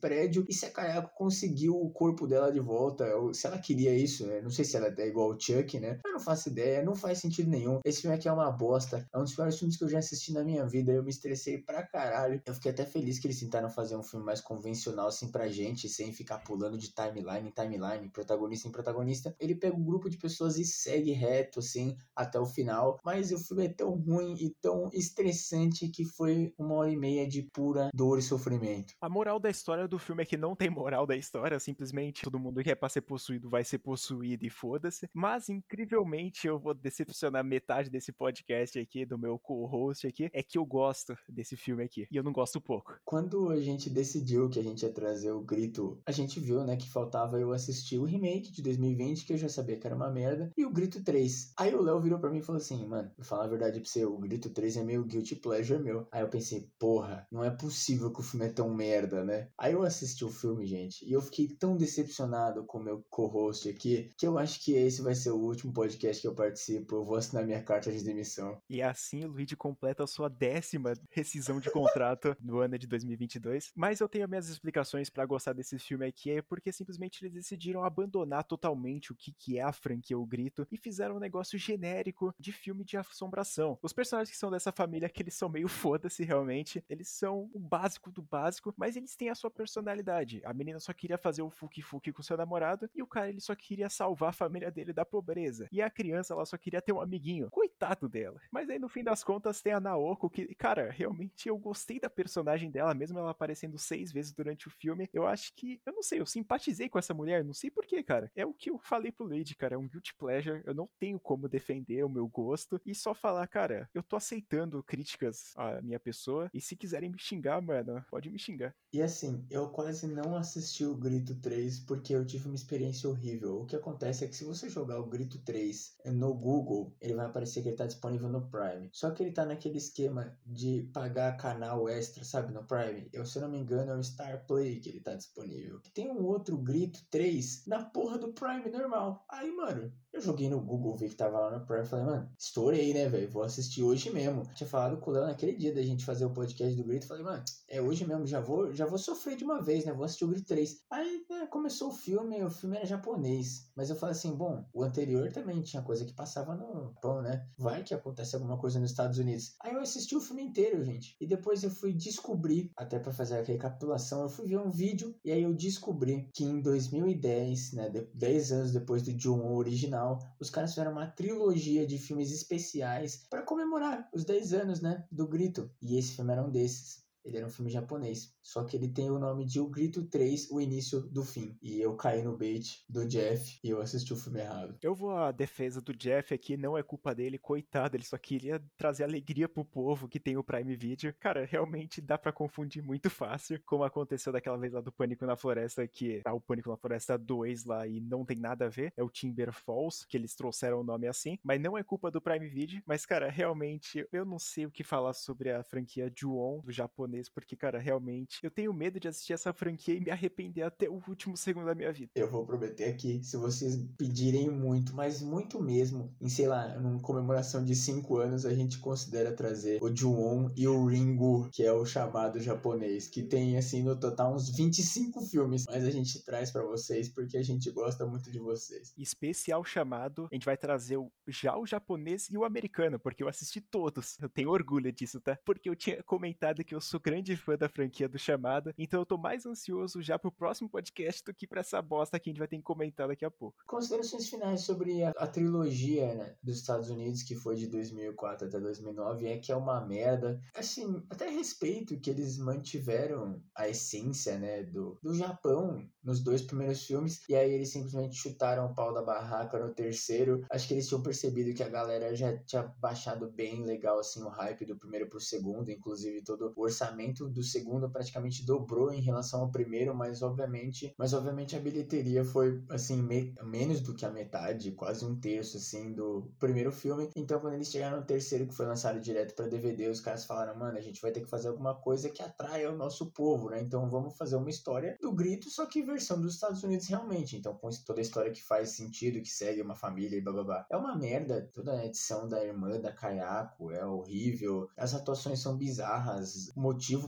prédio. E se a Kayako conseguiu o corpo dela de volta, se ela queria isso, né? Não sei se ela é igual Chuck, né? Eu não faço ideia, não faz sentido nenhum. Esse filme aqui é uma bosta. É um dos piores filmes que eu já assisti na minha vida eu me estressei pra caralho. Eu fiquei até feliz que eles tentaram fazer um filme mais convencional, assim, pra gente, sem ficar pulando de timeline em timeline, protagonista em protagonista. Ele pega um grupo de pessoas e segue reto, assim, até o final. Mas o filme é tão ruim e tão estressante que foi uma hora e meia de pura dor e sofrimento. A moral da história do filme é que não tem moral da história, simplesmente todo mundo que é pra ser possuído vai ser possuído e foda-se. Mas, incrivelmente, eu vou decepcionar metade desse podcast aqui, do meu co-host aqui, é que eu gosto gosto desse filme aqui. E eu não gosto pouco. Quando a gente decidiu que a gente ia trazer o Grito, a gente viu, né, que faltava eu assistir o remake de 2020, que eu já sabia que era uma merda, e o Grito 3. Aí o Léo virou pra mim e falou assim, mano, vou falar a verdade pra você, o Grito 3 é meio guilty pleasure meu. Aí eu pensei, porra, não é possível que o filme é tão merda, né? Aí eu assisti o filme, gente, e eu fiquei tão decepcionado com o meu co-host aqui, que eu acho que esse vai ser o último podcast que eu participo. Eu vou assinar minha carta de demissão. E assim o Luigi completa a sua décima décima rescisão de contrato <laughs> no ano de 2022. Mas eu tenho minhas explicações para gostar desse filme aqui, é porque simplesmente eles decidiram abandonar totalmente o que, que é a franquia O Grito e fizeram um negócio genérico de filme de assombração. Os personagens que são dessa família, que eles são meio <laughs> foda-se realmente, eles são o básico do básico, mas eles têm a sua personalidade. A menina só queria fazer o fuki-fuki com seu namorado e o cara ele só queria salvar a família dele da pobreza. E a criança ela só queria ter um amiguinho. Coitado dela. Mas aí no fim das contas tem a Naoko que, cara, realmente eu gostei da personagem dela, mesmo ela aparecendo seis vezes durante o filme. Eu acho que, eu não sei, eu simpatizei com essa mulher, não sei porquê, cara. É o que eu falei pro Lady, cara, é um guilty pleasure. Eu não tenho como defender o meu gosto e só falar, cara, eu tô aceitando críticas à minha pessoa e se quiserem me xingar, mano, pode me xingar. E assim, eu quase não assisti o Grito 3 porque eu tive uma experiência horrível. O que acontece é que se você jogar o Grito 3 no Google, ele vai aparecer que ele tá disponível no Prime. Só que ele tá naquele esquema de pagar canal extra, sabe, no Prime. Eu, se não me engano, é o Star Play que ele tá disponível. Tem um outro Grito 3 na porra do Prime normal. Aí, mano, eu joguei no Google, vi que tava lá no Prime falei, mano, estourei, né, velho? Vou assistir hoje mesmo. tinha falado com o Léo naquele dia da gente fazer o podcast do Grito. Falei, mano, é hoje mesmo, já vou, já vou sofrer de uma vez, né? Vou assistir o Grito 3. Aí né, começou o filme, o filme era japonês. Mas eu falei assim, bom, o anterior também tinha coisa que passava no pão, né? Vai que acontece alguma coisa nos Estados Unidos. Aí eu assisti o filme inteiro, gente. E depois eu fui descobrir, até para fazer a recapitulação, eu fui ver um vídeo e aí eu descobri que em 2010, né, 10 anos depois do John original, os caras fizeram uma trilogia de filmes especiais para comemorar os 10 anos, né, do Grito. E esse filme era um desses. Ele era um filme japonês. Só que ele tem o nome de O Grito 3, o início do fim. E eu caí no bait do Jeff e eu assisti o filme errado. Eu vou à defesa do Jeff aqui, não é culpa dele, coitado, ele só queria trazer alegria pro povo que tem o Prime Video. Cara, realmente dá para confundir muito fácil, como aconteceu daquela vez lá do Pânico na Floresta, que tá o Pânico na Floresta 2 lá e não tem nada a ver. É o Timber Falls, que eles trouxeram o nome assim, mas não é culpa do Prime Video. Mas, cara, realmente, eu não sei o que falar sobre a franquia Ju-On do japonês japonês, porque, cara, realmente, eu tenho medo de assistir essa franquia e me arrepender até o último segundo da minha vida. Eu vou prometer aqui, se vocês pedirem muito, mas muito mesmo, em, sei lá, numa comemoração de 5 anos, a gente considera trazer o Ju-On e o Ringu, que é o chamado japonês, que tem, assim, no total uns 25 filmes, mas a gente traz para vocês porque a gente gosta muito de vocês. Especial chamado, a gente vai trazer o, já o japonês e o americano, porque eu assisti todos. Eu tenho orgulho disso, tá? Porque eu tinha comentado que eu sou grande fã da franquia do Chamada, então eu tô mais ansioso já pro próximo podcast do que pra essa bosta que a gente vai ter que comentar daqui a pouco. Considerações finais sobre a, a trilogia né, dos Estados Unidos, que foi de 2004 até 2009, é que é uma merda. Assim, até respeito que eles mantiveram a essência, né, do, do Japão nos dois primeiros filmes, e aí eles simplesmente chutaram o pau da barraca no terceiro. Acho que eles tinham percebido que a galera já tinha baixado bem legal, assim, o hype do primeiro pro segundo, inclusive todo o orçamento do segundo praticamente dobrou em relação ao primeiro, mas obviamente, mas obviamente a bilheteria foi, assim, me, menos do que a metade, quase um terço, assim, do primeiro filme. Então, quando eles chegaram no terceiro, que foi lançado direto para DVD, os caras falaram, mano, a gente vai ter que fazer alguma coisa que atraia o nosso povo, né? Então, vamos fazer uma história do grito, só que versão dos Estados Unidos realmente. Então, com toda a história que faz sentido, que segue uma família e bababá. É uma merda. Toda a edição da irmã da Kayako é horrível. As atuações são bizarras.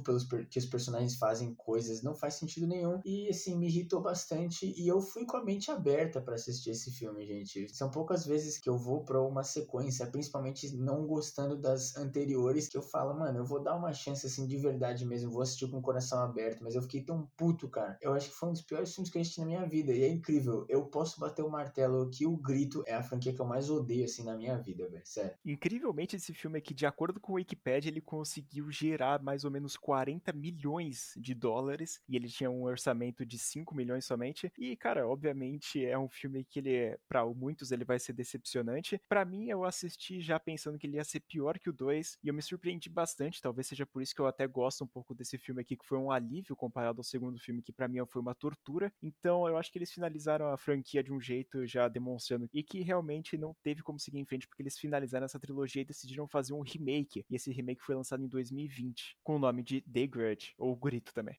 Pelos que os personagens fazem coisas não faz sentido nenhum. E, assim, me irritou bastante. E eu fui com a mente aberta para assistir esse filme, gente. São poucas vezes que eu vou pra uma sequência, principalmente não gostando das anteriores, que eu falo, mano, eu vou dar uma chance, assim, de verdade mesmo. Vou assistir com o coração aberto. Mas eu fiquei tão puto, cara. Eu acho que foi um dos piores filmes que eu assisti na minha vida. E é incrível. Eu posso bater o martelo que o Grito é a franquia que eu mais odeio, assim, na minha vida, velho. Sério. Incrivelmente, esse filme aqui, de acordo com o Wikipedia, ele conseguiu gerar mais ou menos 40 milhões de dólares. E ele tinha um orçamento de 5 milhões somente. E, cara, obviamente é um filme que ele é, pra muitos, ele vai ser decepcionante. Para mim, eu assisti já pensando que ele ia ser pior que o 2. E eu me surpreendi bastante. Talvez seja por isso que eu até gosto um pouco desse filme aqui, que foi um alívio comparado ao segundo filme, que para mim foi uma tortura. Então, eu acho que eles finalizaram a franquia de um jeito já demonstrando e que realmente não teve como seguir em frente, porque eles finalizaram essa trilogia e decidiram fazer um remake. E esse remake foi lançado em 2020, com nome de The Grudge, ou Grito também.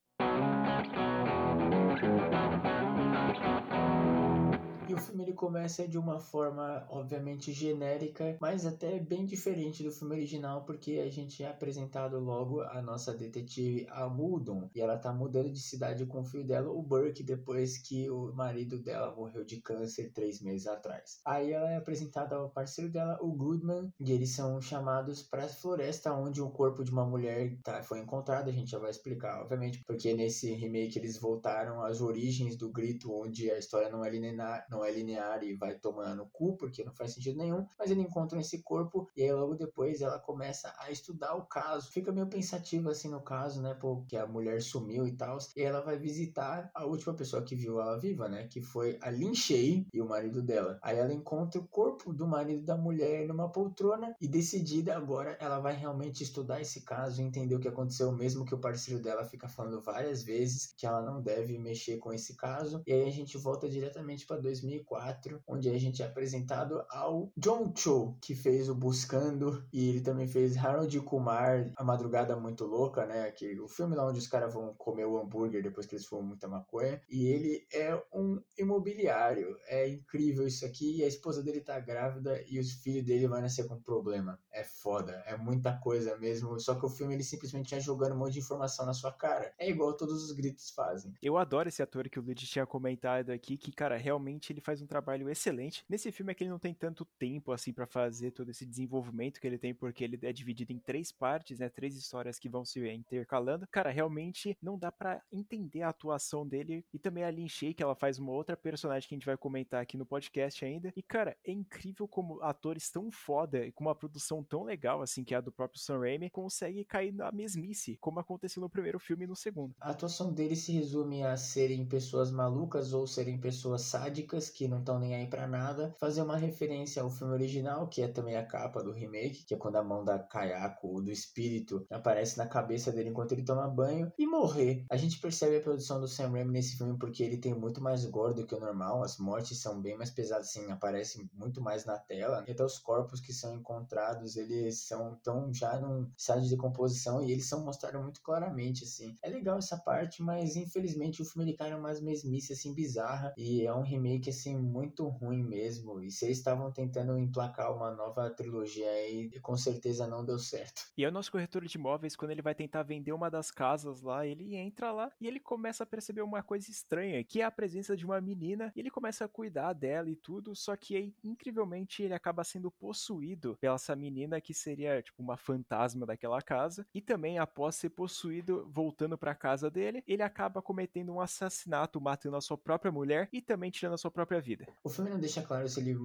O filme ele começa de uma forma, obviamente, genérica, mas até bem diferente do filme original, porque a gente é apresentado logo a nossa detetive Amudon, e ela tá mudando de cidade com o filho dela, o Burke, depois que o marido dela morreu de câncer três meses atrás. Aí ela é apresentada ao parceiro dela, o Goodman, e eles são chamados para a floresta onde o corpo de uma mulher tá, foi encontrado, a gente já vai explicar, obviamente, porque nesse remake eles voltaram às origens do grito, onde a história não é linear, não é linear e vai tomando no cu, porque não faz sentido nenhum, mas ele encontra esse corpo e aí logo depois ela começa a estudar o caso. Fica meio pensativa assim no caso, né, porque a mulher sumiu e tal, e ela vai visitar a última pessoa que viu ela viva, né, que foi a Lin Shay e o marido dela. Aí ela encontra o corpo do marido da mulher numa poltrona e decidida agora ela vai realmente estudar esse caso e entender o que aconteceu, mesmo que o parceiro dela fica falando várias vezes que ela não deve mexer com esse caso. E aí a gente volta diretamente para 2000 2004, onde a gente é apresentado ao John Cho, que fez o Buscando, e ele também fez Harold Kumar, A Madrugada Muito Louca, né? Que, o filme lá onde os caras vão comer o hambúrguer depois que eles fumam muita maconha. E ele é um imobiliário. É incrível isso aqui. E a esposa dele tá grávida e os filhos dele vão nascer com problema. É foda. É muita coisa mesmo. Só que o filme ele simplesmente ia jogando um monte de informação na sua cara. É igual todos os gritos fazem. Eu adoro esse ator que o Luigi tinha comentado aqui, que, cara, realmente ele faz um trabalho excelente. Nesse filme é que ele não tem tanto tempo assim para fazer todo esse desenvolvimento que ele tem, porque ele é dividido em três partes, né? Três histórias que vão se intercalando. Cara, realmente não dá para entender a atuação dele e também a Lin Shay, que ela faz uma outra personagem que a gente vai comentar aqui no podcast ainda. E cara, é incrível como atores tão foda e com uma produção tão legal assim que é a do próprio Sam Raimi consegue cair na mesmice, como aconteceu no primeiro filme e no segundo. A atuação dele se resume a serem pessoas malucas ou serem pessoas sádicas caras que não estão nem aí para nada, fazer uma referência ao filme original, que é também a capa do remake, que é quando a mão da Kayako, do espírito, aparece na cabeça dele enquanto ele toma banho, e morrer. A gente percebe a produção do Sam Raimi nesse filme porque ele tem muito mais gore do que o normal, as mortes são bem mais pesadas, assim, aparecem muito mais na tela, e até os corpos que são encontrados, eles são tão já num estado de decomposição e eles são mostrados muito claramente, assim. É legal essa parte, mas infelizmente o filme ele cai numa mesmice, assim, bizarra, e é um remake, assim, muito ruim mesmo, e eles estavam tentando emplacar uma nova trilogia aí, com certeza não deu certo. E é o nosso corretor de imóveis, quando ele vai tentar vender uma das casas lá, ele entra lá e ele começa a perceber uma coisa estranha, que é a presença de uma menina, e ele começa a cuidar dela e tudo, só que aí, incrivelmente, ele acaba sendo possuído pela essa menina que seria, tipo, uma fantasma daquela casa, e também, após ser possuído, voltando para casa dele, ele acaba cometendo um assassinato, matando a sua própria mulher e também tirando a sua própria vida. O filme não deixa claro se ele,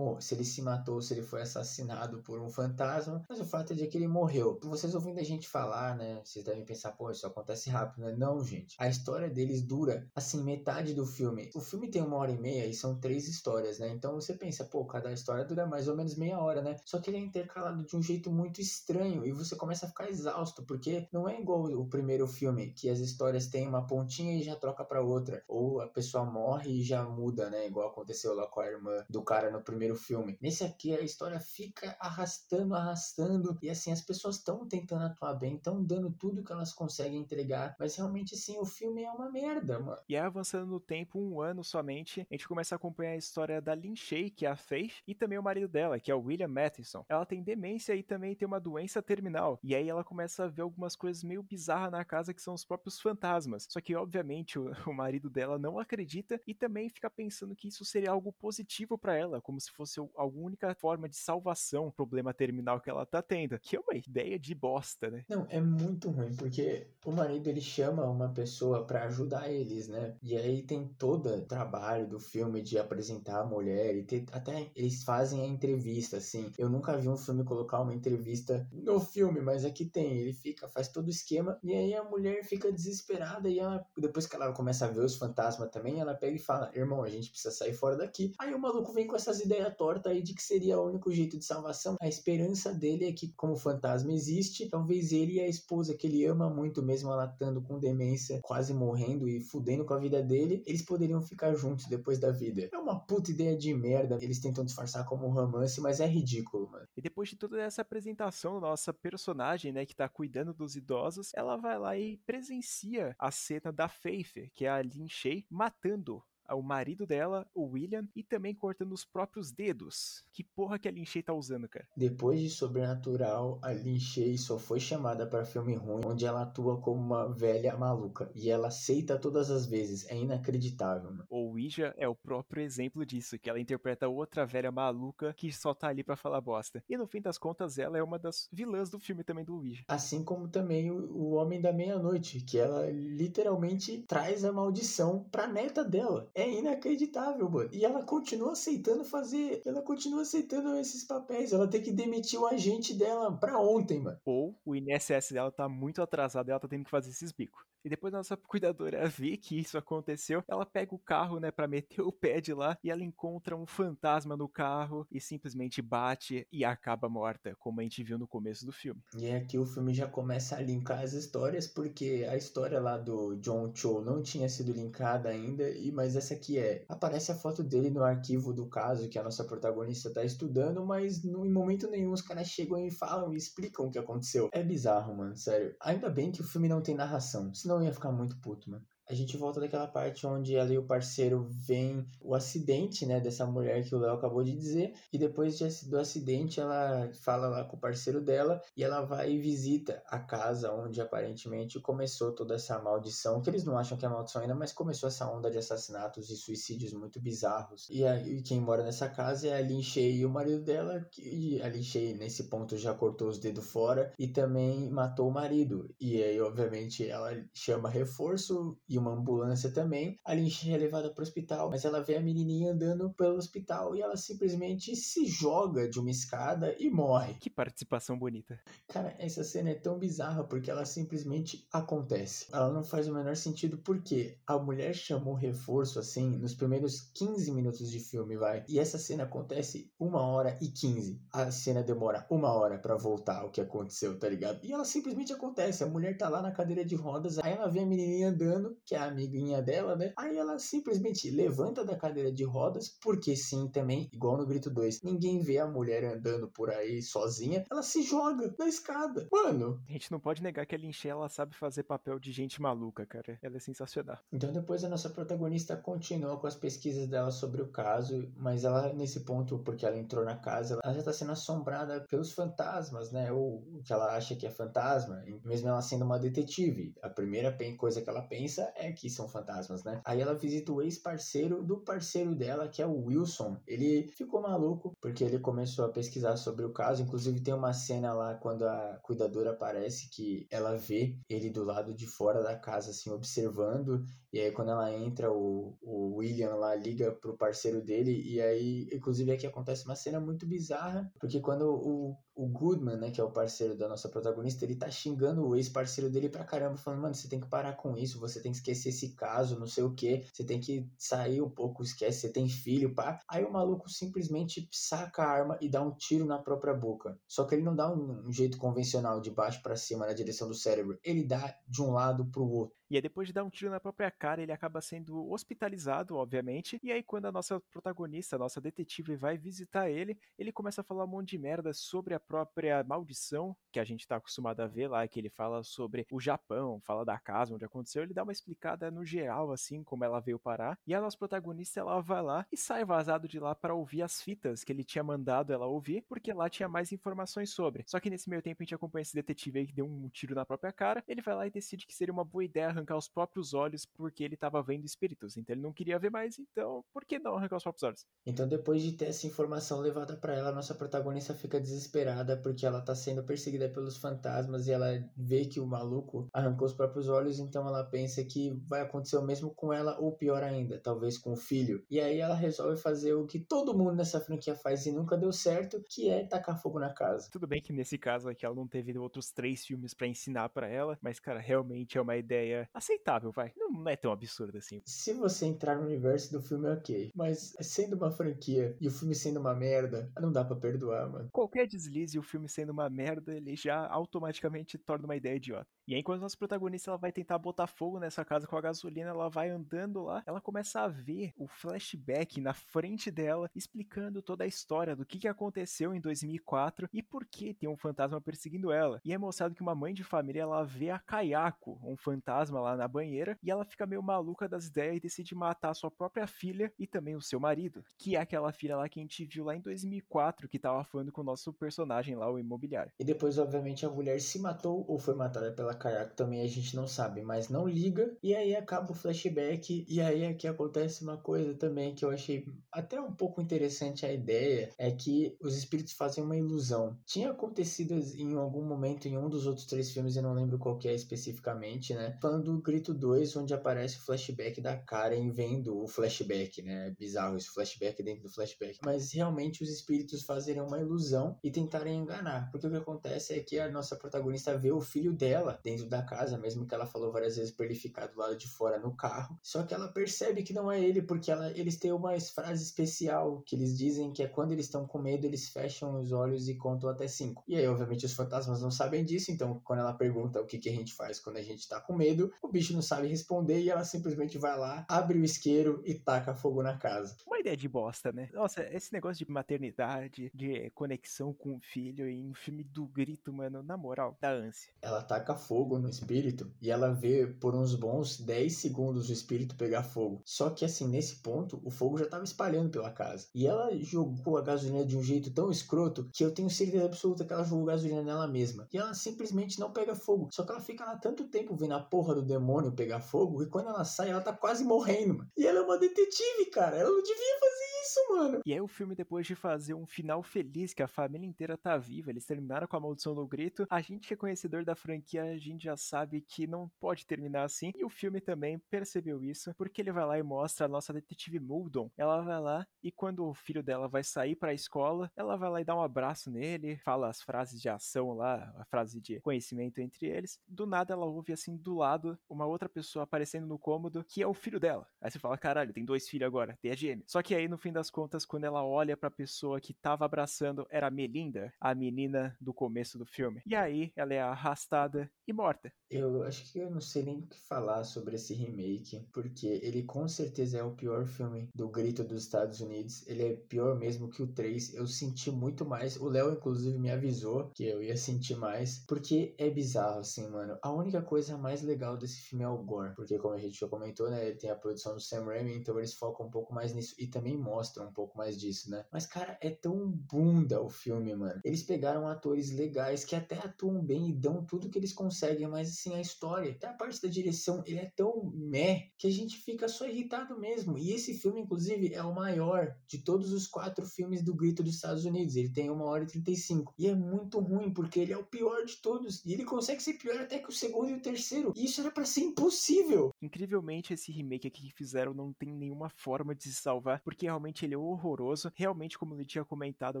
se ele se matou, se ele foi assassinado por um fantasma, mas o fato é de que ele morreu. Vocês ouvindo a gente falar, né, vocês devem pensar, pô, isso acontece rápido, né? Não, gente. A história deles dura, assim, metade do filme. O filme tem uma hora e meia e são três histórias, né? Então você pensa, pô, cada história dura mais ou menos meia hora, né? Só que ele é intercalado de um jeito muito estranho e você começa a ficar exausto, porque não é igual o primeiro filme, que as histórias têm uma pontinha e já troca para outra, ou a pessoa morre e já muda, né? Igual aconteceu lá com a irmã do cara no primeiro filme. Nesse aqui a história fica arrastando, arrastando, e assim as pessoas estão tentando atuar bem, estão dando tudo que elas conseguem entregar, mas realmente assim o filme é uma merda, mano. E aí, avançando no tempo, um ano somente, a gente começa a acompanhar a história da Lin Shay, que é a Faith, e também o marido dela, que é o William Matheson. Ela tem demência e também tem uma doença terminal. E aí ela começa a ver algumas coisas meio bizarras na casa que são os próprios fantasmas. Só que, obviamente, o, <laughs> o marido dela não acredita e também fica pensando que isso seria algo positivo para ela, como se fosse alguma única forma de salvação problema terminal que ela tá tendo. Que é uma ideia de bosta, né? Não, é muito ruim, porque o marido ele chama uma pessoa para ajudar eles, né? E aí tem todo o trabalho do filme de apresentar a mulher e ter, até eles fazem a entrevista, assim. Eu nunca vi um filme colocar uma entrevista no filme, mas aqui tem. Ele fica, faz todo o esquema e aí a mulher fica desesperada e ela, depois que ela começa a ver os fantasmas também, ela pega e fala: "Irmão, a gente precisa sair fora daqui". Aí o maluco vem com essas ideias tortas aí de que seria o único jeito de salvação. A esperança dele é que como o fantasma existe, talvez ele e a esposa que ele ama muito mesmo ela estando com demência, quase morrendo e fudendo com a vida dele, eles poderiam ficar juntos depois da vida. É uma puta ideia de merda. Eles tentam disfarçar como um romance, mas é ridículo, mano. E depois de toda essa apresentação, nossa personagem, né, que tá cuidando dos idosos, ela vai lá e presencia a cena da Faith, que é a Lin Shay, matando o marido dela, o William, e também cortando os próprios dedos. Que porra que a Lin tá usando, cara? Depois de Sobrenatural, a Lin só foi chamada para filme ruim, onde ela atua como uma velha maluca. E ela aceita todas as vezes. É inacreditável, mano. O Ouija é o próprio exemplo disso, que ela interpreta outra velha maluca que só tá ali para falar bosta. E no fim das contas, ela é uma das vilãs do filme também do Ouija. Assim como também o, o Homem da Meia-Noite, que ela literalmente traz a maldição pra neta dela é inacreditável, mano. E ela continua aceitando fazer. Ela continua aceitando esses papéis. Ela tem que demitir o agente dela pra ontem, mano. Ou o INSS dela tá muito atrasado e ela tá tendo que fazer esses bicos. E depois a nossa <laughs> cuidadora vê que isso aconteceu, ela pega o carro, né, para meter o pé de lá e ela encontra um fantasma no carro e simplesmente bate e acaba morta, como a gente viu no começo do filme. E aqui o filme já começa a linkar as histórias, porque a história lá do John Cho não tinha sido linkada ainda, e mas essa aqui é. Aparece a foto dele no arquivo do caso que a nossa protagonista tá estudando, mas no, em momento nenhum os caras chegam e falam e explicam o que aconteceu. É bizarro, mano, sério. Ainda bem que o filme não tem narração, senão eu ia ficar muito puto, mano a gente volta daquela parte onde ela e o parceiro veem o acidente, né, dessa mulher que o Léo acabou de dizer, e depois de, do acidente ela fala lá com o parceiro dela e ela vai e visita a casa onde aparentemente começou toda essa maldição, que eles não acham que é maldição ainda, mas começou essa onda de assassinatos e suicídios muito bizarros. E, quem mora nessa casa é a Lin e o marido dela, que a Lin nesse ponto já cortou os dedos fora e também matou o marido. E aí, obviamente, ela chama reforço e e uma ambulância também. A Lynch é levada para o hospital, mas ela vê a menininha andando pelo hospital e ela simplesmente se joga de uma escada e morre. Que participação bonita. Cara, essa cena é tão bizarra porque ela simplesmente acontece. Ela não faz o menor sentido porque a mulher chamou reforço assim nos primeiros 15 minutos de filme, vai. E essa cena acontece uma hora e 15. A cena demora uma hora para voltar o que aconteceu, tá ligado? E ela simplesmente acontece. A mulher tá lá na cadeira de rodas, aí ela vê a menininha andando, que é a amiguinha dela, né? Aí ela simplesmente levanta da cadeira de rodas, porque sim, também, igual no Grito 2, ninguém vê a mulher andando por aí sozinha, ela se joga na escada. Mano. A gente não pode negar que a Lynch, ela sabe fazer papel de gente maluca, cara. Ela é sensacional. Então depois a nossa protagonista continua com as pesquisas dela sobre o caso, mas ela, nesse ponto, porque ela entrou na casa, ela já tá sendo assombrada pelos fantasmas, né? Ou o que ela acha que é fantasma, mesmo ela sendo uma detetive. A primeira coisa que ela pensa é que são fantasmas, né? Aí ela visita o ex-parceiro do parceiro dela, que é o Wilson. Ele ficou maluco porque ele começou a pesquisar sobre o caso. Inclusive, tem uma cena lá quando a cuidadora aparece que ela vê ele do lado de fora da casa, assim, observando. E aí, quando ela entra, o, o William lá liga pro parceiro dele. E aí, inclusive, aqui acontece uma cena muito bizarra, porque quando o, o Goodman, né, que é o parceiro da nossa protagonista, ele tá xingando o ex-parceiro dele pra caramba, falando, mano, você tem que parar com isso, você tem que esquecer esse caso, não sei o que, você tem que sair um pouco, esquece, você tem filho, pá. Aí o maluco simplesmente saca a arma e dá um tiro na própria boca. Só que ele não dá um, um jeito convencional, de baixo para cima, na direção do cérebro. Ele dá de um lado pro outro. E aí, depois de dar um tiro na própria cara, ele acaba sendo hospitalizado, obviamente. E aí, quando a nossa protagonista, a nossa detetive, vai visitar ele, ele começa a falar um monte de merda sobre a própria maldição que a gente tá acostumado a ver lá, que ele fala sobre o Japão, fala da casa onde aconteceu. Ele dá uma explicada no geral, assim, como ela veio parar. E a nossa protagonista, ela vai lá e sai vazado de lá para ouvir as fitas que ele tinha mandado ela ouvir, porque lá tinha mais informações sobre. Só que nesse meio tempo a gente acompanha esse detetive aí que deu um tiro na própria cara. Ele vai lá e decide que seria uma boa ideia arrancar os próprios olhos porque ele estava vendo espíritos. Então ele não queria ver mais, então por que não arrancar os próprios olhos? Então depois de ter essa informação levada para ela, nossa protagonista fica desesperada porque ela tá sendo perseguida pelos fantasmas e ela vê que o maluco arrancou os próprios olhos, então ela pensa que vai acontecer o mesmo com ela ou pior ainda, talvez com o filho. E aí ela resolve fazer o que todo mundo nessa franquia faz e nunca deu certo, que é tacar fogo na casa. Tudo bem que nesse caso aqui ela não teve outros três filmes para ensinar para ela, mas cara, realmente é uma ideia aceitável, vai. Não, não é tão absurdo assim. Se você entrar no universo do filme, ok. Mas sendo uma franquia e o filme sendo uma merda, não dá para perdoar, mano. Qualquer deslize e o filme sendo uma merda, ele já automaticamente torna uma ideia idiota. E aí, quando a nossa protagonista ela vai tentar botar fogo nessa casa com a gasolina, ela vai andando lá, ela começa a ver o flashback na frente dela, explicando toda a história do que, que aconteceu em 2004 e por que tem um fantasma perseguindo ela. E é mostrado que uma mãe de família ela vê a Kayako, um fantasma lá na banheira, e ela fica meio maluca das ideias e decide matar sua própria filha e também o seu marido, que é aquela filha lá que a gente viu lá em 2004 que tava falando com o nosso personagem lá, o imobiliário. E depois, obviamente, a mulher se matou ou foi matada pela Kayako também a gente não sabe, mas não liga. E aí acaba o flashback. E aí aqui acontece uma coisa também que eu achei até um pouco interessante a ideia: é que os espíritos fazem uma ilusão. Tinha acontecido em algum momento em um dos outros três filmes, eu não lembro qual que é especificamente, né? Falando do Grito 2, onde aparece o flashback da Karen vendo o flashback, né? É bizarro esse flashback dentro do flashback. Mas realmente os espíritos fazerem uma ilusão e tentarem enganar. Porque o que acontece é que a nossa protagonista vê o filho dela dentro da casa, mesmo que ela falou várias vezes para ele ficar do lado de fora no carro. Só que ela percebe que não é ele, porque ela, eles têm uma frase especial que eles dizem que é quando eles estão com medo, eles fecham os olhos e contam até cinco. E aí, obviamente, os fantasmas não sabem disso, então quando ela pergunta o que, que a gente faz quando a gente tá com medo, o bicho não sabe responder e ela simplesmente vai lá, abre o isqueiro e taca fogo na casa. Uma ideia de bosta, né? Nossa, esse negócio de maternidade, de conexão com o filho em um filme do grito, mano, na moral, da ânsia. Ela taca fogo no espírito e ela vê por uns bons 10 segundos o espírito pegar fogo. Só que assim, nesse ponto, o fogo já tava espalhando pela casa. E ela jogou a gasolina de um jeito tão escroto que eu tenho certeza absoluta que ela jogou gasolina nela mesma. E ela simplesmente não pega fogo. Só que ela fica lá tanto tempo vendo a porra do demônio pegar fogo e quando ela sai, ela tá quase morrendo. E ela é uma detetive, cara. Ela não devia fazer isso mano? E aí o filme, depois de fazer um final feliz, que a família inteira tá viva, eles terminaram com a maldição do grito, a gente que é conhecedor da franquia, a gente já sabe que não pode terminar assim. E o filme também percebeu isso, porque ele vai lá e mostra a nossa detetive Muldon. Ela vai lá e quando o filho dela vai sair para a escola, ela vai lá e dá um abraço nele, fala as frases de ação lá, a frase de conhecimento entre eles. Do nada ela ouve assim do lado uma outra pessoa aparecendo no cômodo, que é o filho dela. Aí você fala, caralho, tem dois filhos agora, tem a gêmea. Só que aí no fim das contas, quando ela olha para a pessoa que tava abraçando, era Melinda, a menina do começo do filme. E aí ela é arrastada e morta. Eu acho que eu não sei nem o que falar sobre esse remake, porque ele com certeza é o pior filme do Grito dos Estados Unidos. Ele é pior mesmo que o 3. Eu senti muito mais. O Léo, inclusive, me avisou que eu ia sentir mais, porque é bizarro, assim, mano. A única coisa mais legal desse filme é o gore, porque, como a gente já comentou, né, ele tem a produção do Sam Raimi, então eles focam um pouco mais nisso e também mostram um pouco mais disso, né? Mas, cara, é tão bunda o filme, mano. Eles pegaram atores legais que até atuam bem e dão tudo que eles conseguem, mas, assim, a história, até a parte da direção, ele é tão meh que a gente fica só irritado mesmo. E esse filme, inclusive, é o maior de todos os quatro filmes do Grito dos Estados Unidos. Ele tem uma hora e 35. E é muito ruim, porque ele é o pior de todos. E ele consegue ser pior até que o segundo e o terceiro. E isso era para ser impossível. Incrivelmente, esse remake aqui que fizeram não tem nenhuma forma de se salvar, porque realmente ele é horroroso. Realmente, como ele tinha comentado, a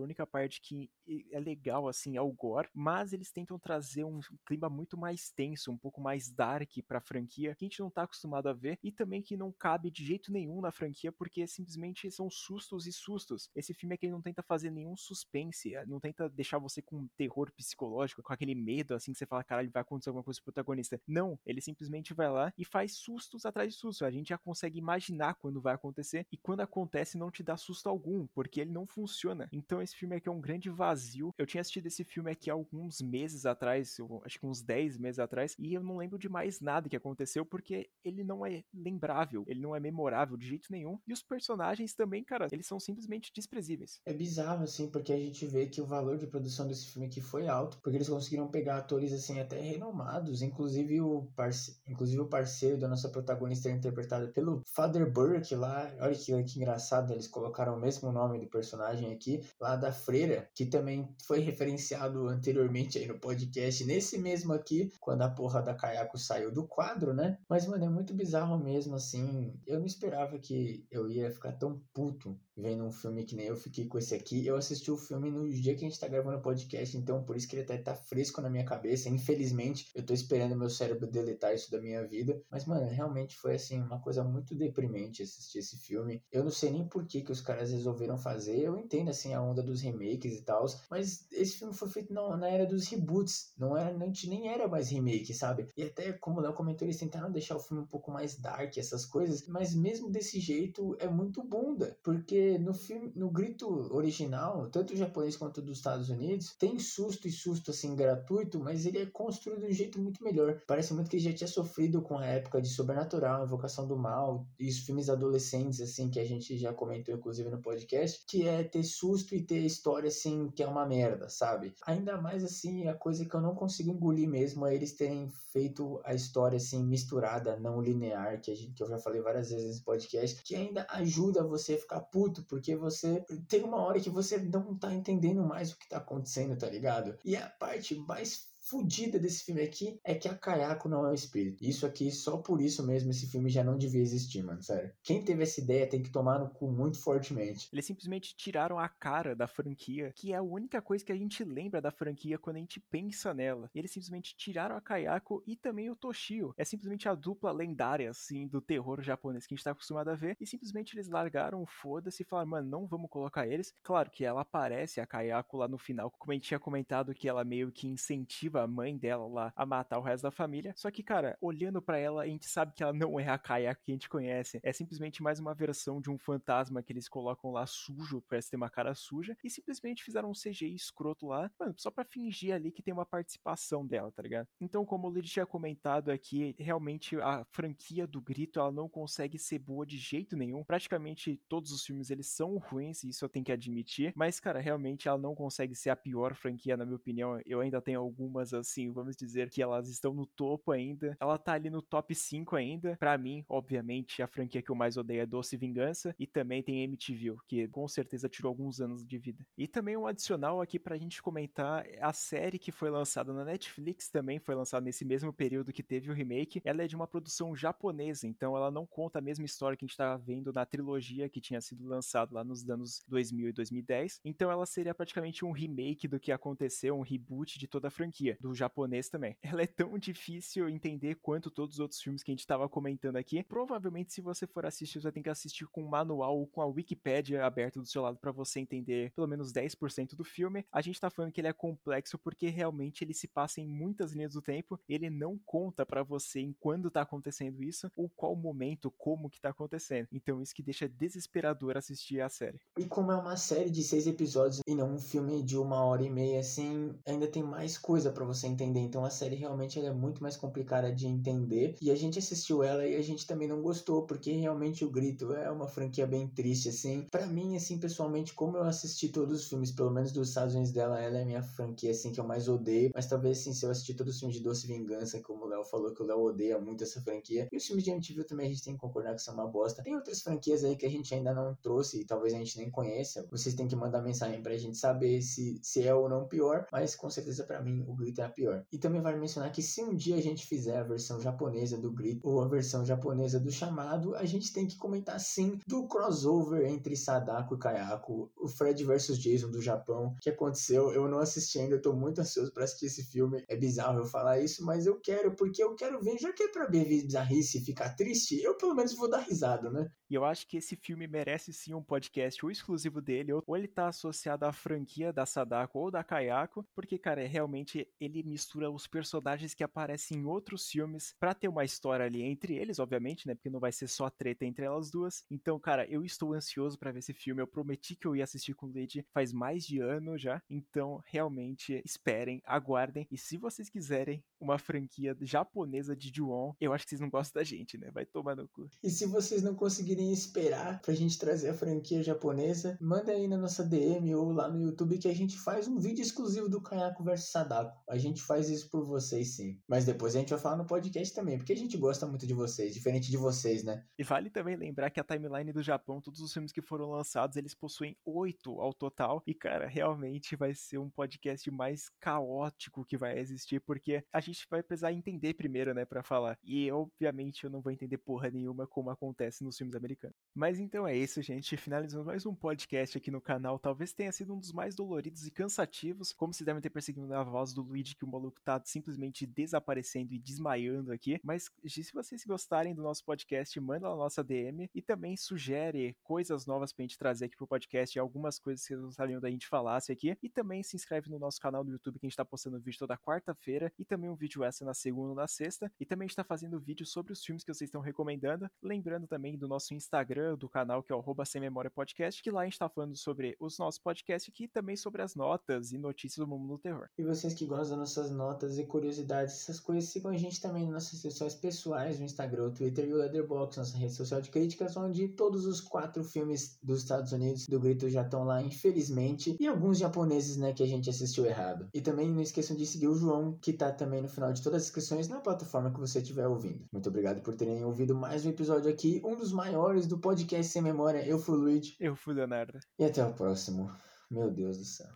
única parte que é legal, assim, é o gore. Mas eles tentam trazer um clima muito mais tenso, um pouco mais dark pra franquia, que a gente não tá acostumado a ver. E também que não cabe de jeito nenhum na franquia, porque simplesmente são sustos e sustos. Esse filme aqui não tenta fazer nenhum suspense, eh, não tenta deixar você com terror psicológico, com aquele medo assim que você fala, caralho, vai acontecer alguma coisa com o protagonista. Não, ele simplesmente vai lá e faz sustos atrás de sustos. A gente já consegue imaginar quando vai acontecer e quando acontece não te dá susto algum, porque ele não funciona. Então esse filme aqui é um grande vazio. Eu tinha assistido esse filme aqui alguns meses atrás, acho que uns 10 meses atrás, e eu não lembro de mais nada que aconteceu porque ele não é lembrável, ele não é memorável de jeito nenhum. E os personagens também, cara, eles são simplesmente desprezíveis. É bizarro, assim, porque a gente vê que o valor de produção desse filme aqui foi alto, porque eles conseguiram pegar atores, assim, até renomados, inclusive o, parce... inclusive o parceiro da nossa protagonista é interpretado pelo Father Burke lá, olha que, que engraçado, eles colocaram o mesmo nome do personagem aqui, lá da Freira, que também foi referenciado anteriormente aí no podcast, nesse mesmo aqui, quando a porra da Kayako saiu do quadro, né? Mas, mano, é muito bizarro mesmo, assim, eu não esperava que eu ia ficar tão puto vendo um filme que nem eu fiquei com esse aqui. Eu assisti o filme no dia que a gente tá gravando o podcast, então por isso que ele até tá fresco na minha cabeça. Infelizmente, eu tô esperando meu cérebro deletar isso da minha vida. Mas, mano, realmente foi assim, uma coisa muito deprimente assistir esse filme. Eu não sei nem por que, que os caras resolveram fazer. Eu entendo assim a onda dos remakes e tal, mas esse filme foi feito na, na era dos reboots. Não era, nem, nem era mais remake, sabe? E até como o Léo comentou, eles tentaram deixar o filme um pouco mais dark, essas coisas, mas mesmo desse jeito é muito bunda, porque no filme, no grito original, tanto japonês quanto dos Estados Unidos, tem susto e susto assim gratuito, mas ele é construído de um jeito muito melhor. Parece muito que ele já tinha sofrido com a época de Sobrenatural, Invocação do Mal, e os filmes adolescentes assim que a gente já comentou inclusive no podcast, que é ter susto e ter história assim que é uma merda, sabe? Ainda mais assim, a coisa que eu não consigo engolir mesmo é eles terem feito a história assim misturada, não linear, que, a gente, que eu já falei várias vezes nesse podcast, que ainda ajuda você a ficar puto porque você tem uma hora que você não tá entendendo mais o que tá acontecendo, tá ligado? E a parte mais fodida desse filme aqui é que a Kayako não é o espírito. Isso aqui, só por isso mesmo, esse filme já não devia existir, mano. Sério. Quem teve essa ideia tem que tomar no cu muito fortemente. Eles simplesmente tiraram a cara da franquia, que é a única coisa que a gente lembra da franquia quando a gente pensa nela. Eles simplesmente tiraram a Kayako e também o Toshio. É simplesmente a dupla lendária, assim, do terror japonês que a gente tá acostumado a ver. E simplesmente eles largaram o foda-se e falaram, mano, não vamos colocar eles. Claro que ela aparece, a Kayako, lá no final, como a gente tinha comentado que ela meio que incentiva a mãe dela lá a matar o resto da família. Só que, cara, olhando para ela, a gente sabe que ela não é a Kaya que a gente conhece. É simplesmente mais uma versão de um fantasma que eles colocam lá sujo, parece ter uma cara suja, e simplesmente fizeram um CGI escroto lá, mano, só pra fingir ali que tem uma participação dela, tá ligado? Então, como o Lid tinha comentado aqui, realmente a franquia do Grito, ela não consegue ser boa de jeito nenhum. Praticamente todos os filmes, eles são ruins, isso eu tenho que admitir. Mas, cara, realmente ela não consegue ser a pior franquia, na minha opinião. Eu ainda tenho algumas algumas, assim, vamos dizer que elas estão no topo ainda. Ela tá ali no top 5 ainda. Para mim, obviamente, a franquia que eu mais odeio é Doce Vingança. E também tem MTV, que com certeza tirou alguns anos de vida. E também um adicional aqui pra gente comentar: a série que foi lançada na Netflix também foi lançada nesse mesmo período que teve o remake. Ela é de uma produção japonesa, então ela não conta a mesma história que a gente tá vendo na trilogia que tinha sido lançada lá nos anos 2000 e 2010. Então ela seria praticamente um remake do que aconteceu, um reboot de toda a franquia, do japonês também. <laughs> Ela é tão difícil entender quanto todos os outros filmes que a gente estava comentando aqui. Provavelmente, se você for assistir, você tem que assistir com um manual ou com a Wikipedia aberta do seu lado para você entender pelo menos 10% do filme. A gente tá falando que ele é complexo porque realmente ele se passa em muitas linhas do tempo. Ele não conta para você em quando tá acontecendo isso ou qual momento, como que tá acontecendo. Então isso que deixa desesperador assistir a série. E como é uma série de seis episódios e não um filme de uma hora e meia, assim, ainda tem mais coisa para você entender. Então a série realmente é muito mais complicada de entender. E a gente assistiu ela e a gente também não gostou, porque realmente o Grito é uma franquia bem triste, assim. para mim, assim, pessoalmente, como eu assisti todos os filmes, pelo menos dos Estados Unidos dela, ela é a minha franquia, assim, que eu mais odeio. Mas talvez, assim, se eu assistir todos os filmes de Doce Vingança, como o Léo falou, que o Léo odeia muito essa franquia. E os filmes de MTV também a gente tem que concordar que são uma bosta. Tem outras franquias aí que a gente ainda não trouxe e talvez a gente nem conheça. Vocês têm que mandar mensagem pra gente saber se, se é ou não pior, mas com certeza para mim o Grito é a pior. E também vale mencionar que se um dia a gente fizer a versão japonesa do Grito ou a versão japonesa do Chamado, a gente tem que comentar sim do crossover entre Sadako e Kayako, o Fred versus Jason do Japão, que aconteceu. Eu não assisti ainda, eu tô muito ansioso para assistir esse filme. É bizarro eu falar isso, mas eu quero, porque eu quero ver, já que é pra ver bizarrice e ficar triste, eu pelo menos vou dar risada, né? E eu acho que esse filme merece sim um podcast ou exclusivo dele, ou ele tá associado à franquia da Sadako ou da Kayako, porque, cara, realmente ele mistura os personagens que aparecem em outros filmes para ter uma história ali entre eles, obviamente, né? Porque não vai ser só treta entre elas duas. Então, cara, eu estou ansioso para ver esse filme. Eu prometi que eu ia assistir com o Lady faz mais de ano já. Então, realmente, esperem, aguardem. E se vocês quiserem uma franquia japonesa de Ju-On, eu acho que vocês não gostam da gente, né? Vai tomar no cu. E se vocês não conseguirem esperar pra gente trazer a franquia japonesa, manda aí na nossa DM ou lá no YouTube que a gente faz um vídeo exclusivo do Kayako vs Sadako. A gente faz isso por vocês sim. Mas depois a gente vai falar no podcast também, porque a gente gosta muito de vocês, diferente de vocês, né? E vale também lembrar que a timeline do Japão, todos os filmes que foram lançados, eles possuem oito ao total. E, cara, realmente vai ser um podcast mais caótico que vai existir, porque a gente vai precisar entender primeiro, né, para falar. E obviamente eu não vou entender porra nenhuma como acontece nos filmes americanos. Mas então é isso, gente. Finalizamos mais um podcast aqui no canal. Talvez tenha sido um dos mais doloridos e cansativos. Como vocês devem ter percebido na voz do Luigi, que o maluco tá simplesmente desaparecendo e desmaiando aqui. Mas se vocês gostarem do nosso podcast, manda na nossa DM e também sugere coisas novas pra gente trazer aqui pro podcast, algumas coisas que vocês gostariam da gente falasse aqui. E também se inscreve no nosso canal do YouTube, que a gente tá postando vídeo toda quarta-feira e também um vídeo extra na segunda e na sexta. E também a gente tá fazendo vídeo sobre os filmes que vocês estão recomendando. Lembrando também do nosso Instagram, do canal, que é o Sem Memória Podcast, que lá a gente tá falando sobre os nossos podcasts e também sobre as notas e notícias do mundo do terror. E vocês que gostam das nossas notas e curiosidades, essas coisas, sigam a gente também nas nossas redes sociais pessoais, no Instagram, o Twitter e o Letterboxd, nossa rede social de críticas, onde todos os quatro filmes dos Estados Unidos do Grito já estão lá, infelizmente, e alguns japoneses, né, que a gente assistiu errado. E também não esqueçam de seguir o João, que tá também no final de todas as inscrições na plataforma que você estiver ouvindo. Muito obrigado por terem ouvido mais um episódio aqui, um dos maiores do podcast Sem Memória. Eu fui o Luigi. Eu fui o Leonardo. E até o próximo. Meu Deus do céu.